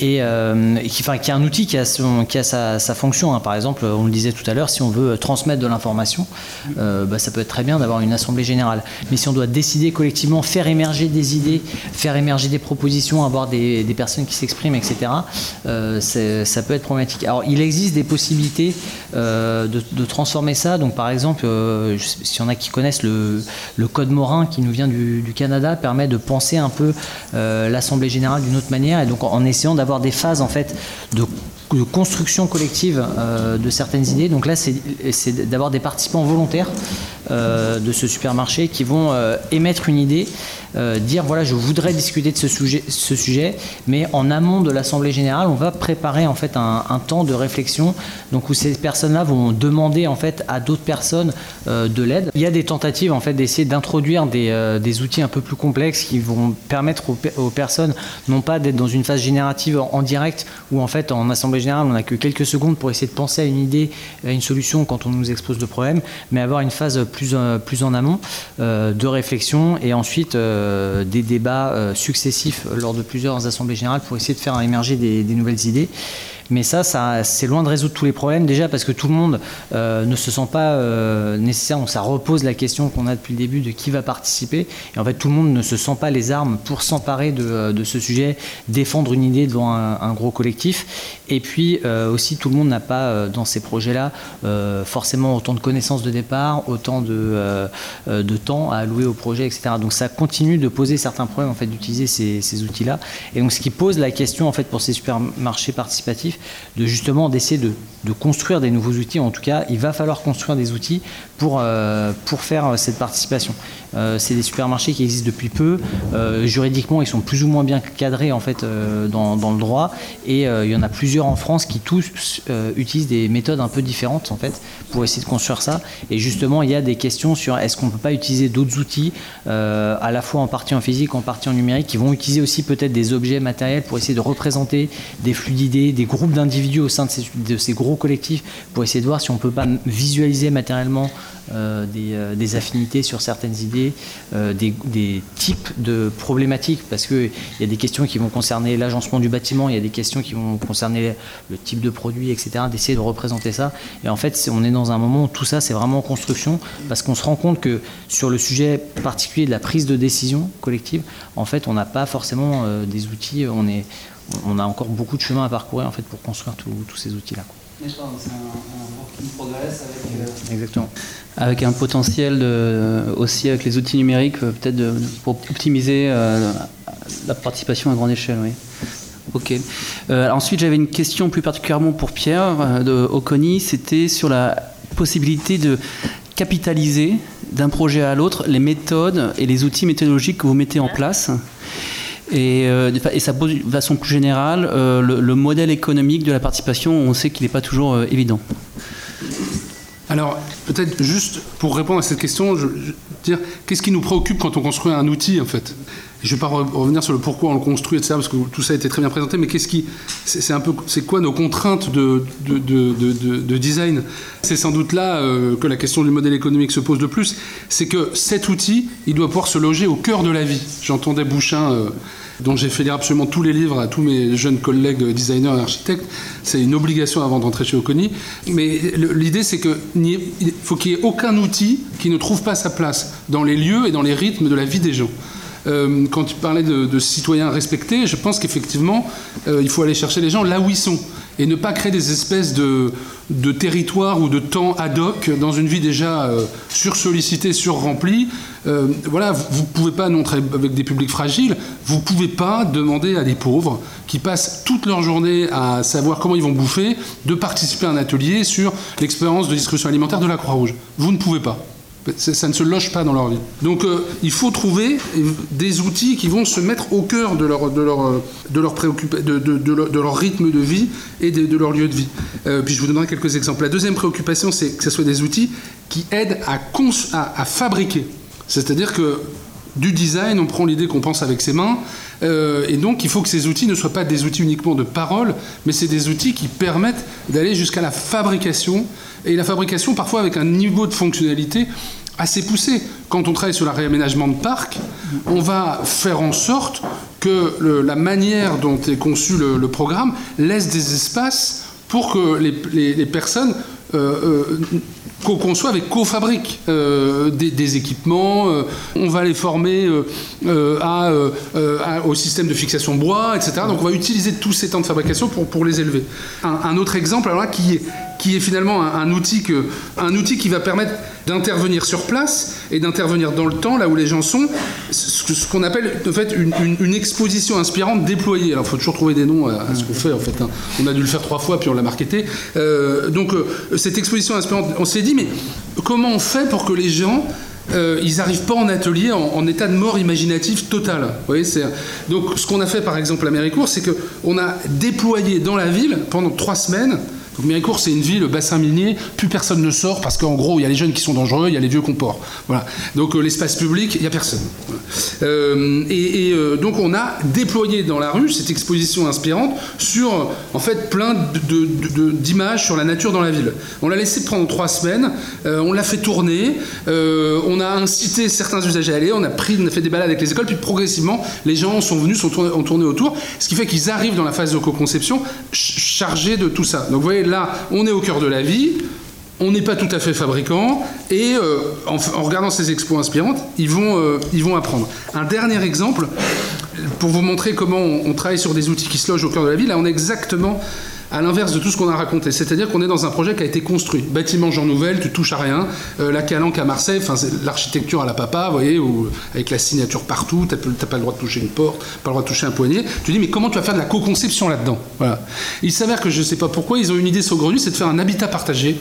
et, euh, qui, enfin, est un outil qui a, qui a sa, fonction. Hein. Par exemple, on le disait tout à l'heure, si on veut transmettre de l'information, euh, bah, ça peut être très bien d'avoir une assemblée générale. Mais si on doit décider collectivement, faire émerger des idées, faire émerger des propositions, avoir des, personnes qui s'expriment, etc., ça peut être problématique. Alors, il existe des possibilités de, transformer ça. Donc, par exemple, s'il y en a qui connaissent le, le code Morin qui nous vient du, du, Canada, permet de penser un peu la l'Assemblée générale d'une autre manière, et donc en essayant d'avoir des phases en fait de, construction collective euh, de certaines idées. Donc là, c'est d'avoir des participants volontaires de ce supermarché qui vont émettre une idée euh, dire voilà, je voudrais discuter de ce sujet, ce sujet, mais en amont de l'Assemblée générale, on va préparer en fait un, temps de réflexion, donc où ces personnes-là vont demander en fait à d'autres personnes euh, de l'aide. Il y a des tentatives en fait d'essayer d'introduire des, euh, des, outils un peu plus complexes qui vont permettre aux, personnes non pas d'être dans une phase générative en, direct où en fait en Assemblée générale on n'a que quelques secondes pour essayer de penser à une idée, à une solution quand on nous expose le problème, mais avoir une phase plus, en amont de réflexion et ensuite euh, des débats euh, successifs lors de plusieurs assemblées générales pour essayer de faire émerger des nouvelles idées. Mais ça, ça c'est loin de résoudre tous les problèmes. Déjà parce que tout le monde euh, ne se sent pas euh, nécessaire. ça repose la question qu'on a depuis le début de qui va participer. Et en fait, tout le monde ne se sent pas les armes pour s'emparer de, euh, ce sujet, défendre une idée devant un, gros collectif. Et puis aussi, tout le monde n'a pas dans ces projets-là forcément autant de connaissances de départ, autant de, de temps à allouer au projet, etc. Donc ça continue de poser certains problèmes en fait d'utiliser ces, ces outils-là. Et donc ce qui pose la question en fait pour ces supermarchés participatifs, de justement d'essayer de, construire des nouveaux outils. En tout cas, il va falloir construire des outils pour, euh, pour faire cette participation. Euh, c'est des supermarchés qui existent depuis peu. Euh, juridiquement, ils sont plus ou moins bien cadrés en fait dans, dans, le droit. Et il y en a plusieurs en France qui tous utilisent des méthodes un peu différentes en fait pour essayer de construire ça. Et justement, il y a des questions sur est-ce qu'on ne peut pas utiliser d'autres outils, à la fois en partie en physique, en partie en numérique, qui vont utiliser aussi peut-être des objets matériels pour essayer de représenter des flux d'idées, des groupes d'individus au sein de ces, de ces, gros collectifs pour essayer de voir si on ne peut pas visualiser matériellement euh, euh, des, affinités sur certaines idées, euh, des, types de problématiques, parce qu'il y a des questions qui vont concerner l'agencement du bâtiment, il y a des questions qui vont concerner le type de produit, etc., d'essayer de représenter ça. Et en fait, on est dans un moment où tout ça, c'est vraiment en construction, parce qu'on se rend compte que sur le sujet particulier de la prise de décision collective, en fait, on n'a pas forcément des outils, on, est, on a encore beaucoup de chemin à parcourir en fait, pour construire tous ces outils-là. C'est un, un avec, euh, Exactement. Avec un potentiel aussi avec les outils numériques, euh, peut-être pour optimiser euh, la participation à grande échelle. Oui. Ok. ensuite, j'avais une question plus particulièrement pour Pierre de Oconi. C'était sur la possibilité de capitaliser d'un projet à l'autre les méthodes et les outils méthodologiques que vous mettez en place. Et, euh, et, ça pose de façon plus générale euh, le, modèle économique de la participation, on sait qu'il n'est pas toujours euh, évident. Alors, peut-être juste pour répondre à cette question, je dire qu'est-ce qui nous préoccupe quand on construit un outil, en fait? Je ne vais pas revenir sur le pourquoi on le construit, etc., parce que tout ça a été très bien présenté, mais qu'est-ce qui. C'est un peu. C'est quoi nos contraintes de, de, de, de design? C'est sans doute là que la question du modèle économique se pose le plus. C'est que cet outil, il doit pouvoir se loger au cœur de la vie. J'entendais Bouchin dont j'ai fait lire absolument tous les livres à tous mes jeunes collègues designers et architectes. C'est une obligation avant d'entrer chez Oconi. Mais l'idée, c'est qu'il faut qu'il n'y ait aucun outil qui ne trouve pas sa place dans les lieux et dans les rythmes de la vie des gens. Euh, quand tu parlais de, citoyens respectés, je pense qu'effectivement, euh, il faut aller chercher les gens là où ils sont et ne pas créer des espèces de, de territoires ou de temps ad hoc dans une vie déjà euh, sursollicitée, surremplie. Euh, voilà, vous ne pouvez pas, non, avec des publics fragiles, vous ne pouvez pas demander à des pauvres qui passent toute leur journée à savoir comment ils vont bouffer de participer à un atelier sur l'expérience de distribution alimentaire de la Croix-Rouge. Vous ne pouvez pas. Ça ne se loge pas dans leur vie. Donc euh, il faut trouver des outils qui vont se mettre au cœur de leur, de leur, de leur, rythme de vie et de, leur lieu de vie. Euh, puis je vous donnerai quelques exemples. La deuxième préoccupation, c'est que ce soit des outils qui aident à, à fabriquer. C'est-à-dire que du design, on prend l'idée qu'on pense avec ses mains, euh, et donc il faut que ces outils ne soient pas des outils uniquement de parole, mais c'est des outils qui permettent d'aller jusqu'à la fabrication et la fabrication parfois avec un niveau de fonctionnalité assez poussé. Quand on travaille sur le réaménagement de parc, on va faire en sorte que la manière dont est conçu le, programme laisse des espaces pour que les, personnes euh, euh, co-conçoivent et co-fabriquent euh, des, équipements. on va les former à, au système de fixation bois, etc. Donc on va utiliser tous ces temps de fabrication pour, les élever. Un, autre exemple alors là, qui, qui est finalement un, outil, qui va permettre d'intervenir sur place et d'intervenir dans le temps, là où les gens sont, ce qu'on appelle en fait une, exposition inspirante déployée. Alors il faut toujours trouver des noms à, ce qu'on fait en fait. Hein. On a dû le faire trois fois puis on l'a marketé. Euh, donc euh, cette exposition inspirante, on s'est dit mais comment on fait pour que les gens euh, ils n'arrivent pas en atelier en, état de mort imaginatif total. Donc ce qu'on a fait par exemple à Méricourt, c'est qu'on a déployé dans la ville pendant trois semaines donc Méricourt, c'est une ville, bassin minier, plus personne ne sort parce qu'en gros, il y a les jeunes qui sont dangereux, il y a les vieux comports. Voilà. Donc euh, l'espace public, il n'y a personne. Euh, et, euh, donc on a déployé dans la rue cette exposition inspirante sur en fait plein d'images sur la nature dans la ville. On l'a laissé prendre trois semaines, on l'a fait tourner, on a incité certains usagers à aller, on a fait des balades avec les écoles, puis progressivement les gens sont venus, sont ont tourné autour, ce qui fait qu'ils arrivent dans la phase de co-conception chargés de tout ça. Donc vous voyez, là, on est au cœur de la vie, on n'est pas tout à fait fabricant, et euh, en, regardant ces expos inspirantes, ils vont, euh, ils vont apprendre. Un dernier exemple, pour vous montrer comment on, travaille sur des outils qui se logent au cœur de la vie, là on est exactement à l'inverse de tout ce qu'on a raconté. C'est-à-dire qu'on est dans un projet qui a été construit. Bâtiment Jean Nouvel, tu touches à rien. Euh, la Calanque à Marseille, l'architecture à la papa, vous voyez, avec la signature partout, tu n'as pas le droit de toucher une porte, pas le droit de toucher un poignet. Tu dis, mais comment tu vas faire de la co-conception là-dedans? Il s'avère que je ne sais pas pourquoi, ils ont une idée saugrenue, c'est de faire un habitat partagé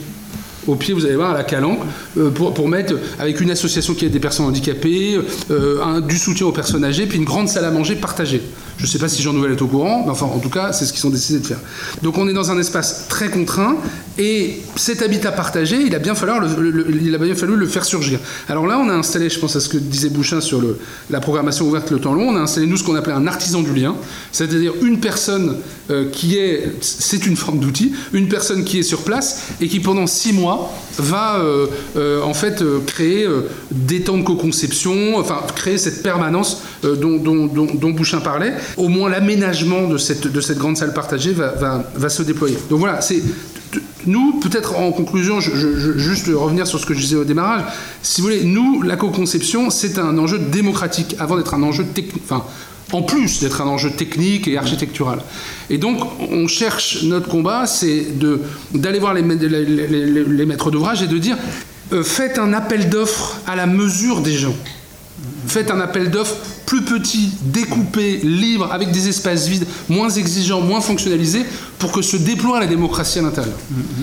au pied, vous allez voir, à la Calanque, euh, pour, mettre, avec une association qui aide des personnes handicapées, euh, du soutien aux personnes âgées, puis une grande salle à manger partagée. Je ne sais pas si Jean Nouvel est au courant, mais enfin, en tout cas, c'est ce qu'ils ont décidé de faire. Donc, on est dans un espace très contraint, et cet habitat partagé, il a bien fallu le, faire surgir. Alors là, on a installé, je pense à ce que disait Bouchin sur la programmation ouverte le temps long, on a installé, nous, ce qu'on appelait un artisan du lien, c'est-à-dire une personne euh, qui est, c'est une forme d'outil, une personne qui est sur place et qui, pendant six mois, va euh, euh, en fait créer des temps de co-conception, enfin créer cette permanence dont, dont, Bouchin parlait. Au moins l'aménagement de cette, de cette grande salle partagée va, va, se déployer. Donc voilà, c'est nous, peut-être en conclusion, je, juste revenir sur ce que je disais au démarrage, si vous voulez, nous, la co-conception, c'est un enjeu démocratique avant d'être un enjeu technique. Enfin, en plus d'être un enjeu technique et architectural. Et donc, on cherche, notre combat, c'est d'aller voir les, les, maîtres d'ouvrage et de dire, euh, faites un appel d'offres à la mesure des gens. Faites un appel d'offres plus petit, découpé, libre, avec des espaces vides, moins exigeants, moins fonctionnalisés, pour que se déploie la démocratie à l'intérieur.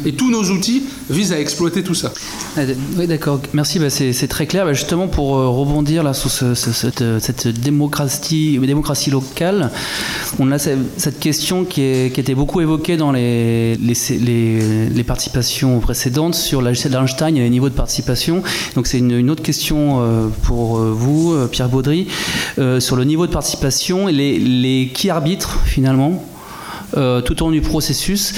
Et tous nos outils visent à exploiter tout ça. Ah, oui, d'accord. Merci. Bah, c'est très clair. Bah, justement, pour euh, rebondir là sur cette, cette, démocratie, démocratie locale, on a cette question qui, est, qui était beaucoup évoquée dans les, les, les, participations précédentes sur la d'Einstein et les niveaux de participation. Donc, c'est une, autre question euh, pour euh, vous, Pierre Baudry, sur le niveau de participation et les, les qui arbitrent finalement? Euh, tout au long du processus.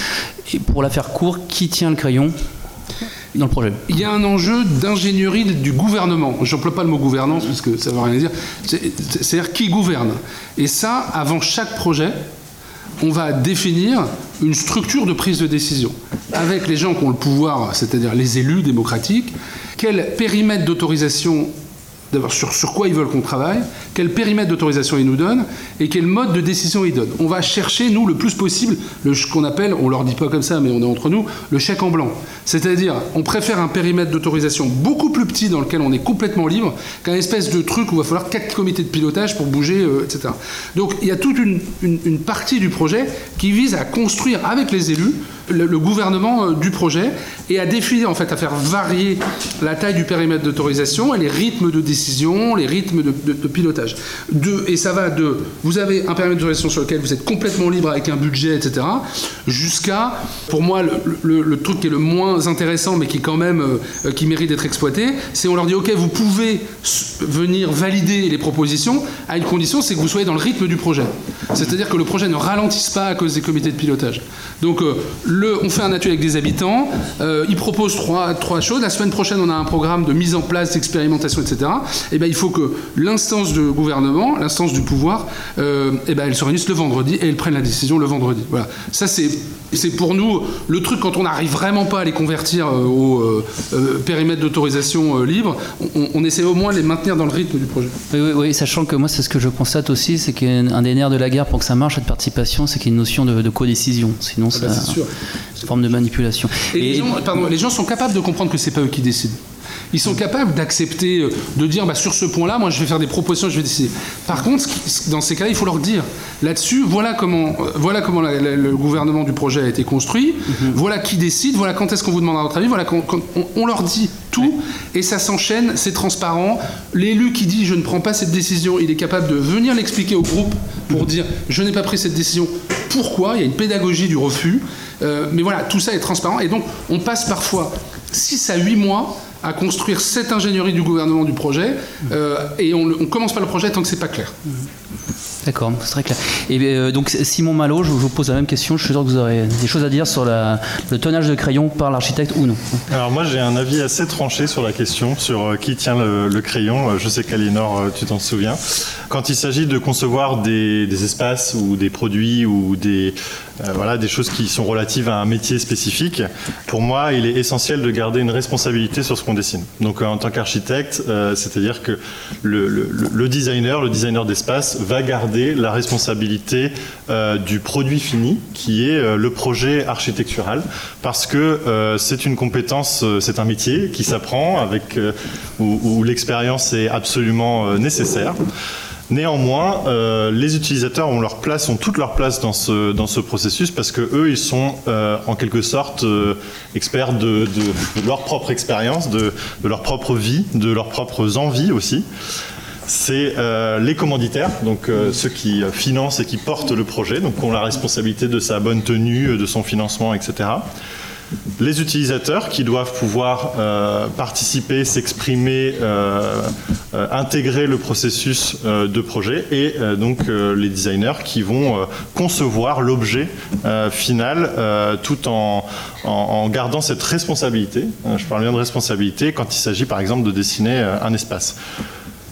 Et pour la faire court, qui tient le crayon dans le projet? Il y a un enjeu d'ingénierie du gouvernement. Je n'emploie pas le mot gouvernance parce que ça ne veut rien dire. C'est-à-dire qui gouverne. Et ça, avant chaque projet, on va définir une structure de prise de décision avec les gens qui ont le pouvoir, c'est-à-dire les élus démocratiques, quel périmètre d'autorisation d'abord sur, sur quoi ils veulent qu'on travaille, quel périmètre d'autorisation ils nous donnent et quel mode de décision ils donnent. On va chercher, nous, le plus possible, ce qu'on appelle, on leur dit pas comme ça, mais on est entre nous, le chèque en blanc. C'est-à-dire, on préfère un périmètre d'autorisation beaucoup plus petit dans lequel on est complètement libre qu'un espèce de truc où il va falloir quatre comités de pilotage pour bouger, euh, etc. Donc il y a toute une, une partie du projet qui vise à construire avec les élus le, gouvernement euh, du projet et à définir, en fait, à faire varier la taille du périmètre d'autorisation et les rythmes de décision, les rythmes de, pilotage. De, et ça va de, vous avez un périmètre d'autorisation sur lequel vous êtes complètement libre avec un budget, etc., jusqu'à, pour moi, le, truc qui est le moins intéressant, mais qui quand même, euh, qui mérite d'être exploité, c'est on leur dit, ok, vous pouvez venir valider les propositions à une condition, c'est que vous soyez dans le rythme du projet. C'est-à-dire que le projet ne ralentisse pas à cause des comités de pilotage. Donc, euh, on fait un atelier avec des habitants, euh, ils proposent trois, trois choses. La semaine prochaine, on a un programme de mise en place, d'expérimentation, etc. Et eh ben, il faut que l'instance de gouvernement, l'instance du pouvoir, euh, eh ben, elle se réunisse le vendredi et elle prenne la décision le vendredi. Voilà. Ça, c'est c'est pour nous le truc quand on n'arrive vraiment pas à les convertir euh, au euh, euh, périmètre d'autorisation libre, on, essaie au moins de les maintenir dans le rythme du projet. Oui, oui, sachant que moi c'est ce que je constate aussi, c'est qu'un des nerfs de la guerre pour que ça marche cette participation, c'est qu'il y a une notion de, de codécision. Sinon, ah bah, ça, forme de manipulation. Et, les, gens, pardon, les gens sont capables de comprendre que c'est pas eux qui décident. Ils sont capables d'accepter, euh, de dire bah, sur ce point-là, moi je vais faire des propositions, je vais décider. Par contre, dans ces cas-là, il faut leur dire là-dessus, voilà comment, euh, voilà comment le gouvernement du projet a été construit, mhm. voilà qui décide, voilà quand est-ce qu'on vous demandera votre avis, voilà quand, on, leur dit tout et ça s'enchaîne, c'est transparent. L'élu qui dit je ne prends pas cette décision, il est capable de venir l'expliquer au groupe pour dire je n'ai pas pris cette décision, pourquoi? Il y a une pédagogie du refus. Euh, mais voilà, tout ça est transparent et donc on passe parfois 6 à 8 mois à construire cette ingénierie du gouvernement du projet euh, et on ne commence pas le projet tant que c'est pas clair. D'accord, c'est très clair. Et euh, donc Simon Malo, je vous pose la même question. Je suis sûr que vous aurez des choses à dire sur le tonnage de crayon par l'architecte ou non. Alors moi j'ai un avis assez tranché sur la question, sur euh, qui tient le, crayon. Je sais qu'Aliénor, tu t'en souviens. Quand il s'agit de concevoir des, espaces ou des produits ou des, euh, voilà, des choses qui sont relatives à un métier spécifique. Pour moi, il est essentiel de garder une responsabilité sur ce qu'on dessine. Donc, euh, en tant qu'architecte, euh, c'est-à-dire que le, designer, le designer d'espace, va garder la responsabilité du produit fini, qui est le projet architectural, parce que c'est une compétence, c'est un métier qui s'apprend, avec où l'expérience est absolument nécessaire. Néanmoins, euh, les utilisateurs ont leur place, ont toute leur place dans ce, dans ce processus parce que eux, ils sont euh, en quelque sorte euh, experts de, leur propre expérience, de, leur propre vie, de leurs propres envies aussi. C'est les commanditaires, donc ceux qui financent et qui portent le projet, donc ont la responsabilité de sa bonne tenue, de son financement, etc les utilisateurs qui doivent pouvoir euh, participer, s'exprimer, euh, euh, intégrer le processus de projet et donc les designers qui vont concevoir l'objet final tout en, gardant cette responsabilité. Je parle bien de responsabilité quand il s'agit par exemple de dessiner un espace.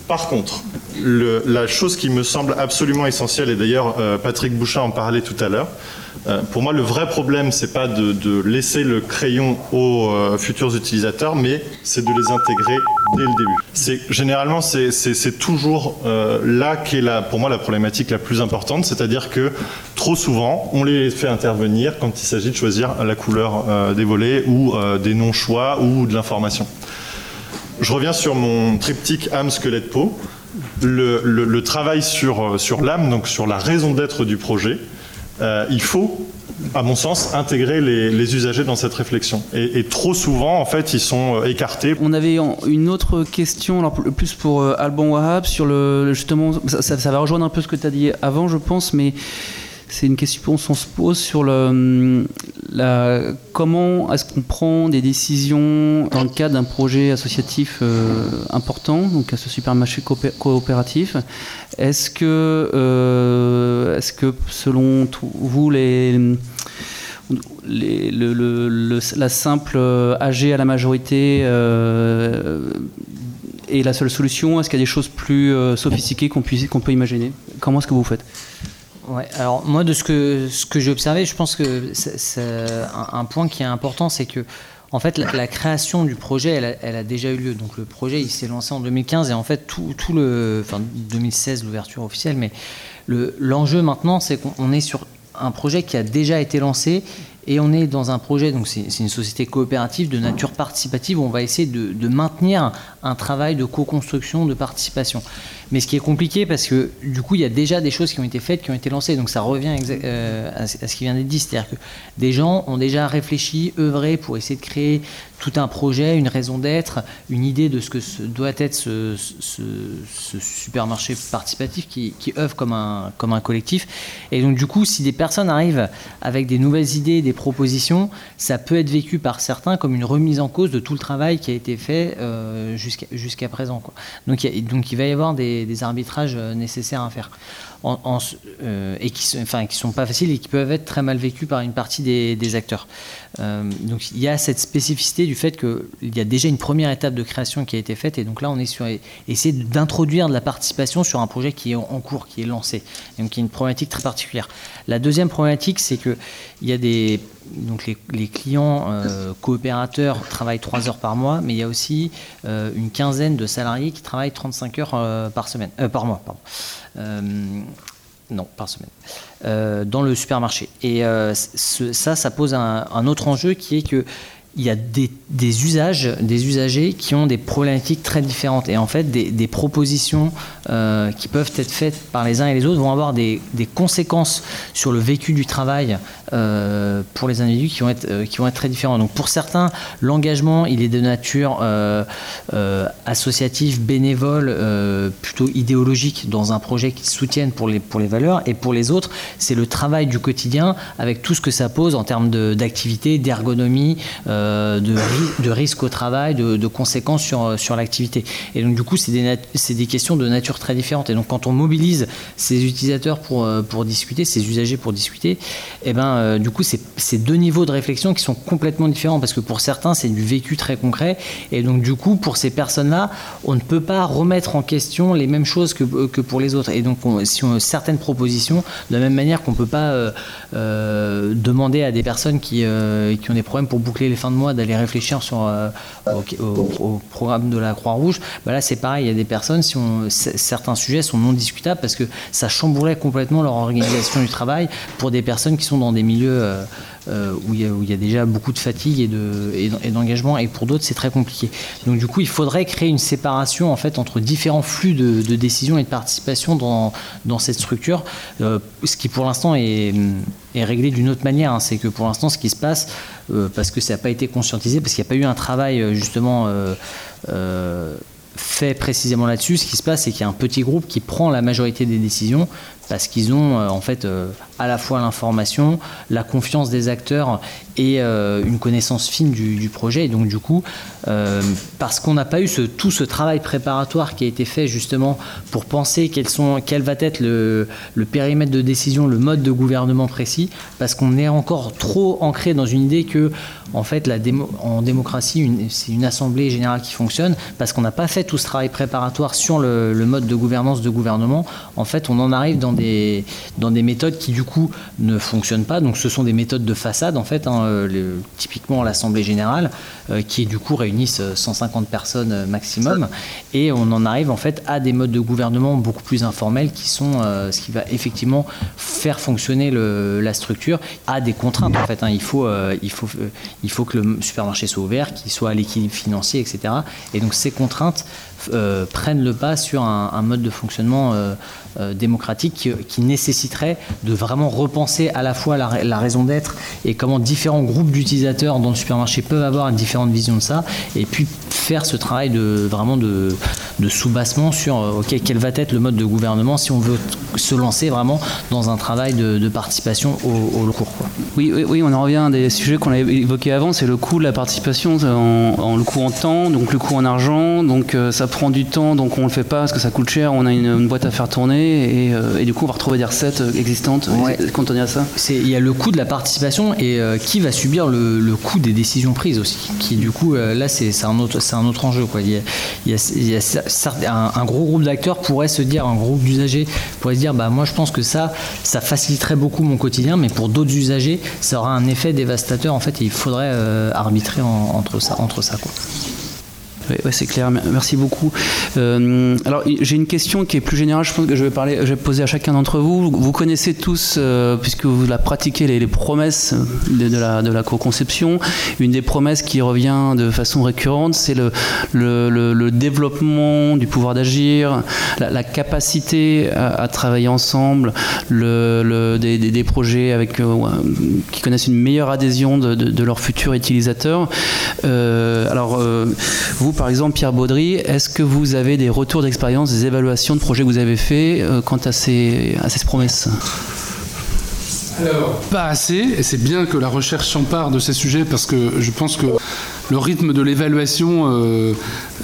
Par contre, la chose qui me semble absolument essentielle, et d'ailleurs Patrick Bouchat en parlait tout à l'heure, euh, pour moi, le vrai problème, c'est pas de, laisser le crayon aux euh, futurs utilisateurs, mais c'est de les intégrer dès le début. C'est généralement c'est toujours euh, là qu'est la, pour moi la problématique la plus importante, c'est-à-dire que trop souvent, on les fait intervenir quand il s'agit de choisir la couleur des volets ou des non-choix ou de l'information. Je reviens sur mon triptyque âme, squelette, peau. Le, travail sur, sur l'âme, donc sur la raison d'être du projet, euh, il faut à mon sens, intégrer les, usagers dans cette réflexion. Et, trop souvent, en fait, ils sont euh, écartés. On avait une autre question, alors plus pour euh, Alban Wahab, sur le justement, ça, ça, va rejoindre un peu ce que tu as dit avant, je pense, mais c'est une question qu'on se pose sur le, comment est-ce qu'on prend des décisions dans le cadre d'un projet associatif euh, important, donc à ce supermarché coopératif. Est-ce que, euh, est-ce que selon vous, les, les, le, la simple AG à la majorité euh, est la seule solution? Est-ce qu'il y a des choses plus sophistiquées qu'on peut imaginer? Comment est-ce que vous faites? Alors moi de ce que, ce que j'ai observé, je pense que c'est, un, point qui est important, c'est que en fait la, création du projet, elle a, déjà eu lieu. Donc le projet, s'est lancé en 2015 et en fait tout, le, enfin 2016 l'ouverture officielle, mais le, l'enjeu maintenant, c'est qu'on est sur un projet qui a déjà été lancé et on est dans un projet, donc c'est, une société coopérative de nature participative où on va essayer de maintenir un travail de co-construction, de participation. Mais ce qui est compliqué parce que du coup, il y a déjà des choses qui ont été faites, qui ont été lancées. Donc ça revient euh, à ce qui vient d'être dit. C'est-à-dire que des gens ont déjà réfléchi, œuvré pour essayer de créer tout un projet, une raison d'être, une idée de ce que doit être ce, supermarché participatif qui, œuvre comme un, comme un collectif. Et donc du coup, si des personnes arrivent avec des nouvelles idées, des propositions, ça peut être vécu par certains comme une remise en cause de tout le travail qui a été fait euh, jusqu'à présent. Donc, donc il va y avoir des des, arbitrages euh, nécessaires à faire. Euh, et qui ne enfin, qui sont pas faciles et qui peuvent être très mal vécus par une partie des, acteurs. Euh, donc il y a cette spécificité du fait qu'il y a déjà une première étape de création qui a été faite et donc là on est sur essayer d'introduire de la participation sur un projet qui est en cours, qui est lancé, donc qui est une problématique très particulière. La deuxième problématique c'est que il y a des donc les, clients coopérateurs travaillent 3 heures par mois, mais il y a aussi une quinzaine de salariés qui travaillent 35 heures par semaine, par mois. Pardon. Euh, Non, par semaine. dans le supermarché. Et ça, ça pose un, autre enjeu qui est que il y a des, usages, des usagers qui ont des problématiques très différentes. Et en fait, des, propositions euh, qui peuvent être faites par les uns et les autres vont avoir des, conséquences sur le vécu du travail euh, pour les individus qui vont, être, euh, qui vont être très différents. Donc pour certains, l'engagement, il est de nature associative, bénévole, plutôt idéologique dans un projet qu'ils soutiennent pour les, pour les valeurs. Et pour les autres, c'est le travail du quotidien avec tout ce que ça pose en termes d'activité, d'ergonomie. De, de risque au travail, de, conséquences sur, sur l'activité. Et donc du coup, c'est des, des, questions de nature très différentes. Et donc quand on mobilise ces utilisateurs pour, euh, pour discuter, ces usagers pour discuter, eh ben, euh, du coup, c'est deux niveaux de réflexion qui sont complètement différents parce que pour certains, c'est du vécu très concret. Et donc du coup, pour ces personnes-là, on ne peut pas remettre en question les mêmes choses que, que pour les autres. Et donc, si on a certaines propositions, de la même manière qu'on ne peut pas demander à des personnes qui, qui ont des problèmes pour boucler les fins de mois d'aller réfléchir sur, euh, au, programme de la Croix-Rouge, bah là c'est pareil, il y a des personnes, si certains sujets sont non discutables parce que ça chambourait complètement leur organisation du travail pour des personnes qui sont dans des milieux euh, euh, où, il y a, déjà beaucoup de fatigue et, d'engagement, et, pour d'autres c'est très compliqué. Donc du coup, il faudrait créer une séparation en fait entre différents flux de, décision et de participation dans, cette structure, ce qui pour l'instant est, réglé d'une autre manière. Hein. C'est que pour l'instant, ce qui se passe, parce que ça n'a pas été conscientisé, parce qu'il n'y a pas eu un travail euh, justement euh, fait précisément là-dessus. Ce qui se passe, c'est qu'il y a un petit groupe qui prend la majorité des décisions parce qu'ils ont en fait à la fois l'information, la confiance des acteurs et euh, une connaissance fine du, projet. Et donc du coup, euh, parce qu'on n'a pas eu tout ce travail préparatoire qui a été fait justement pour penser quel va être le, périmètre de décision, le mode de gouvernement précis, parce qu'on est encore trop ancré dans une idée que en fait la en démocratie c'est une assemblée générale qui fonctionne, parce qu'on n'a pas fait tout ce travail préparatoire sur le, le, mode de gouvernance de gouvernement. En fait, on en arrive dans dans des méthodes qui du coup ne fonctionnent pas. Donc ce sont des méthodes de façade en fait, hein, euh, typiquement l'Assemblée générale, euh, qui du coup réunissent 150 personnes maximum, et on en arrive en fait à des modes de gouvernement beaucoup plus informels qui sont euh, ce qui va effectivement faire fonctionner la structure à des contraintes en fait. Hein. Il faut il faut il faut que le supermarché soit ouvert, qu'il soit à l'équilibre financier, etc. Et donc ces contraintes euh, prennent le pas sur un, mode de fonctionnement euh, euh, démocratique qui, nécessiterait de vraiment repenser à la fois la, raison d'être et comment différents groupes d'utilisateurs dans le supermarché peuvent avoir une différente vision de ça, et puis faire ce travail de vraiment de, de sous-bassement sur ok quel va être le mode de gouvernement si on veut se lancer vraiment dans un travail de, participation au, cours. Oui, oui, on en revient à des sujets qu'on avait évoqués avant, c'est le coût de la participation, en, le coût en temps, donc le coût en argent, donc ça prend du temps, donc on le fait pas parce que ça coûte cher, on a une, boîte à faire tourner et, euh, et, du coup on va retrouver des recettes euh, existantes quand on est à ça. Il y a le coût de la participation et euh, qui va subir le, le, coût des décisions prises aussi, qui du coup là c'est un, autre, un autre enjeu. Quoi. Il, y a, il, y a, un, gros groupe d'acteurs pourrait se dire, un groupe d'usagers pourrait se dire bah moi je pense que ça, ça faciliterait beaucoup mon quotidien, mais pour d'autres usagers ça aura un effet dévastateur en fait et il faudrait arbitrer entre ça. Entre ça quoi. Oui, c'est clair. Merci beaucoup. Euh, alors, j'ai une question qui est plus générale. Je pense que je vais poser à chacun d'entre vous. Vous connaissez tous, euh, puisque vous la pratiquez, les, promesses de, la, co-conception. Une des promesses qui revient de façon récurrente, c'est le, développement du pouvoir d'agir, la, capacité à, travailler ensemble, le, des, des, projets avec, euh, qui connaissent une meilleure adhésion de, de, leurs futurs utilisateurs. alors, vous, par exemple, Pierre Baudry, est-ce que vous avez des retours d'expérience, des évaluations de projets que vous avez faits euh, quant à ces, à ces promesses? Alors, pas assez, et c'est bien que la recherche s'empare de ces sujets parce que je pense que le rythme de l'évaluation, euh,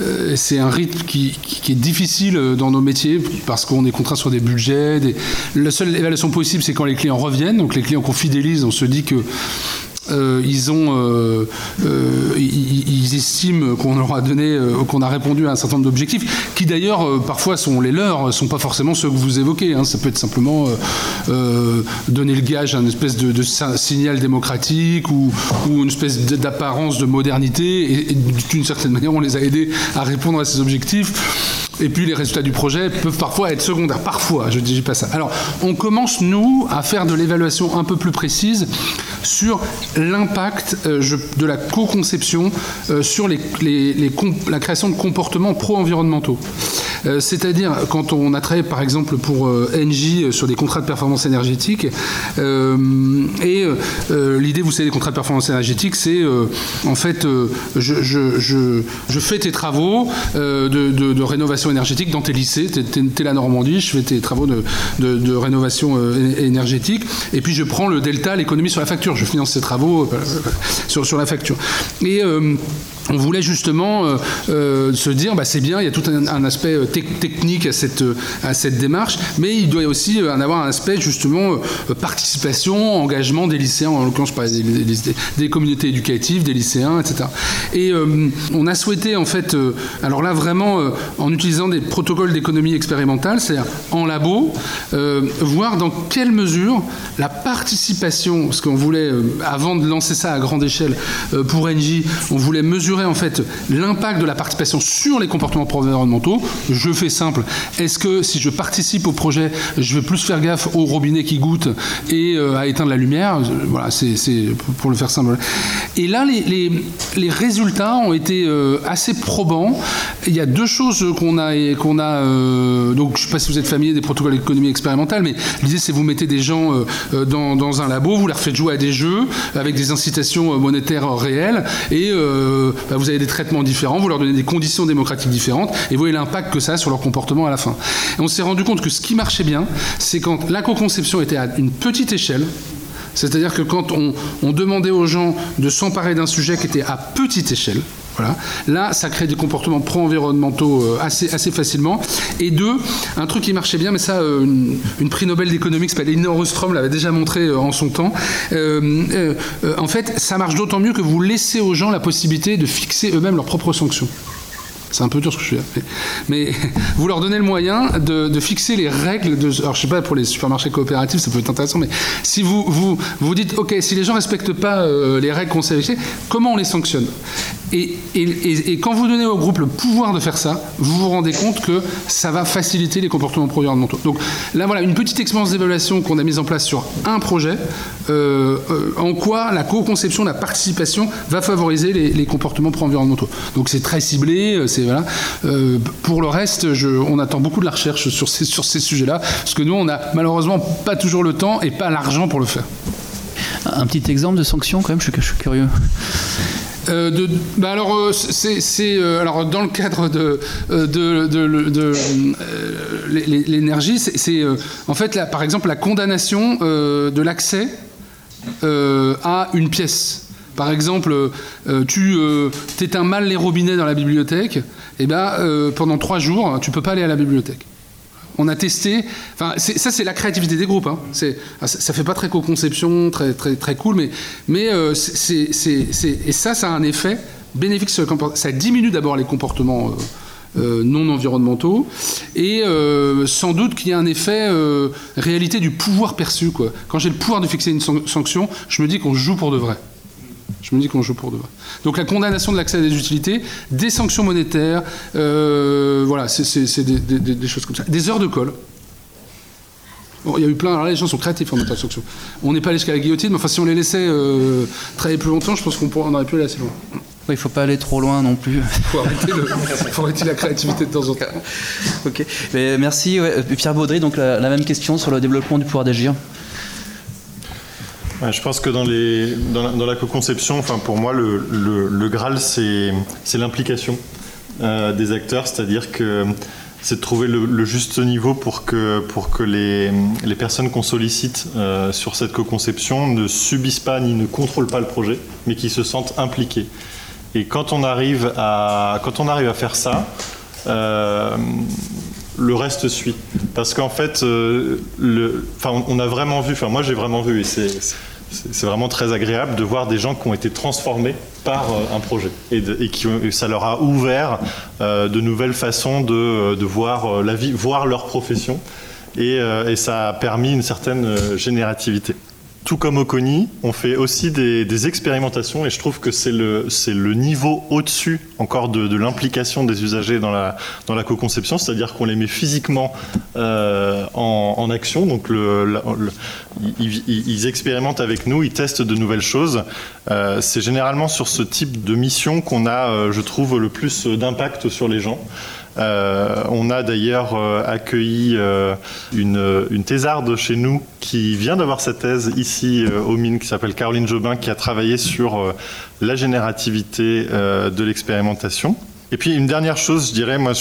euh, c'est un rythme qui, est difficile dans nos métiers parce qu'on est contraint sur des budgets. La seule évaluation possible, c'est quand les clients reviennent. Donc les clients qu'on fidélise, on se dit que euh, euh, euh, ils, estiment qu'on leur a donné, qu'on a répondu à un certain nombre d'objectifs, qui d'ailleurs parfois sont les leurs, sont pas forcément ceux que vous évoquez. Hein. Ça peut être simplement donner le gage à une espèce de, signal démocratique ou, une espèce d'apparence de modernité, et, d'une certaine manière, on les a aidés à répondre à ces objectifs. Et puis les résultats du projet peuvent parfois être secondaires. Parfois, je ne dis pas ça. Alors, on commence, nous, à faire de l'évaluation un peu plus précise sur l'impact euh, de la co-conception euh, sur la création de comportements pro-environnementaux. Euh, c'est-à-dire, quand on a travaillé par exemple pour NJ sur des contrats de performance énergétique, et l'idée, vous savez, des contrats de performance énergétique, c'est en fait, je, fais tes travaux de, rénovation énergétique dans tes lycées. T'es la Normandie, je fais tes travaux de, rénovation euh, énergétique, et puis je prends le delta, l'économie sur la facture. Je finance ces travaux euh, sur, la facture. Euh, on voulait justement euh, euh, se dire, bah, c'est bien, il y a tout un, aspect euh, technique à cette, à cette démarche, mais il doit aussi en avoir un aspect justement participation, engagement des lycéens, en l'occurrence je des, des, communautés éducatives, des lycéens, etc. Et on a souhaité en fait, alors là vraiment en utilisant des protocoles d'économie expérimentale, c'est-à-dire en labo, voir dans quelle mesure la participation, parce qu'on voulait, avant de lancer ça à grande échelle pour NJ, on voulait mesurer en fait l'impact de la participation sur les comportements environnementaux. Je fais simple. Est-ce que si je participe au projet, je vais plus faire gaffe au robinet qui goûte et euh, à éteindre la lumière? Voilà, c'est pour le faire simple. Et là, les, résultats ont été euh, assez probants. Il y a deux choses qu'on a, qu'on a euh, donc je ne sais pas si vous êtes familier des protocoles d'économie expérimentale, mais l'idée c'est vous mettez des gens dans, un labo, vous leur faites jouer à des jeux avec des incitations monétaires réelles et bah, vous avez des traitements différents, vous leur donnez des conditions démocratiques différentes, et vous voyez l'impact que ça a sur leur comportement à la fin. On s'est rendu compte que ce qui marchait bien, c'est quand la co-conception était à une petite échelle, c'est-à-dire que quand on, demandait aux gens de s'emparer d'un sujet qui était à petite échelle, voilà. Là, ça crée des comportements pro-environnementaux euh, assez, facilement. Et deux, un truc qui marchait bien, mais ça, euh, une, prix Nobel d'économie qui s'appelle Ostrom l'avait déjà montré euh, en son temps. en fait, ça marche d'autant mieux que vous laissez aux gens la possibilité de fixer eux-mêmes leurs propres sanctions. C'est un peu dur ce que je fais. Mais, [LAUGHS] vous leur donnez le moyen de, fixer les règles. Alors, je sais pas, pour les supermarchés coopératifs, ça peut être intéressant, mais si vous vous, dites, OK, si les gens ne respectent pas les règles qu'on s'est comment on les sanctionne? Et, quand vous donnez au groupe le pouvoir de faire ça, vous vous rendez compte que ça va faciliter les comportements pro-environnementaux. Donc là, voilà, une petite expérience d'évaluation qu'on a mise en place sur un projet, euh, euh, en quoi la co-conception, la participation va favoriser les, comportements pro-environnementaux. Donc c'est très ciblé, euh, c'est voilà. pour le reste, on attend beaucoup de la recherche sur ces, sur ces sujets-là, parce que nous, on n'a malheureusement pas toujours le temps et pas l'argent pour le faire. Un petit exemple de sanction quand même, je suis curieux. Euh, de, bah alors, euh, c'est, euh, alors, dans le cadre de, de, de, l'énergie, c'est, en fait, là, par exemple, la condamnation de l'accès à une pièce. Par exemple, tu éteins mal les robinets dans la bibliothèque, et eh ben, pendant trois jours, tu peux pas aller à la bibliothèque. On a testé. Enfin, ça, c'est la créativité des groupes. Hein. Ah, ça, fait pas très co-conception, très, très, très cool, mais, mais euh, c'est, et ça, ça a un effet bénéfique sur le comportement. Ça diminue d'abord les comportements euh, euh, non environnementaux, et sans doute qu'il y a un effet réalité du pouvoir perçu. Quoi. Quand j'ai le pouvoir de fixer une sanction, je me dis qu'on joue pour de vrai. Je me dis qu'on joue pour deux. Donc la condamnation de l'accès à des utilités, des sanctions monétaires, euh, voilà, c'est des, choses comme ça. Des heures de colle. Bon, il y a eu plein. Alors là, les gens sont créatifs en matière de sanctions. On n'est pas allé jusqu'à la guillotine, mais enfin, si on les laissait euh, travailler plus longtemps, je pense qu'on aurait pu aller assez loin. il ne faut pas aller trop loin non plus. [LAUGHS] Il faut, arrêter la créativité de temps en temps. ok. Mais merci. Pierre Baudry, donc la, même question sur le développement du pouvoir d'agir je pense que dans, la, co-conception, enfin, pour moi, le, Graal, c'est l'implication euh, des acteurs, c'est-à-dire que c'est de trouver le, juste niveau pour que, les, personnes qu'on sollicite euh, sur cette co-conception ne subissent pas ni ne contrôlent pas le projet, mais qui se sentent impliqués. Et quand on arrive à, quand on arrive à faire ça, euh, le reste suit. Parce qu'en fait, le, on a vraiment vu, enfin moi j'ai vraiment vu, et c'est vraiment très agréable de voir des gens qui ont été transformés par euh, un projet et, qui ça leur a ouvert euh, de nouvelles façons de, euh, voir la vie, voir leur profession et, ça a permis une certaine générativité. Tout comme au CONI, on fait aussi des, expérimentations et je trouve que c'est le, le niveau au-dessus encore de, l'implication des usagers dans la, dans la co-conception, c'est-à-dire qu'on les met physiquement euh, en, action. Donc ils, expérimentent avec nous, ils testent de nouvelles choses. Euh, c'est généralement sur ce type de mission qu'on a, euh, je trouve, le plus d'impact sur les gens. Euh, on a d'ailleurs euh, accueilli euh, une, thésarde chez nous qui vient d'avoir sa thèse ici au Mines, qui s'appelle Caroline Jobin, qui a travaillé sur la générativité de l'expérimentation. Et puis une dernière chose, je dirais, moi,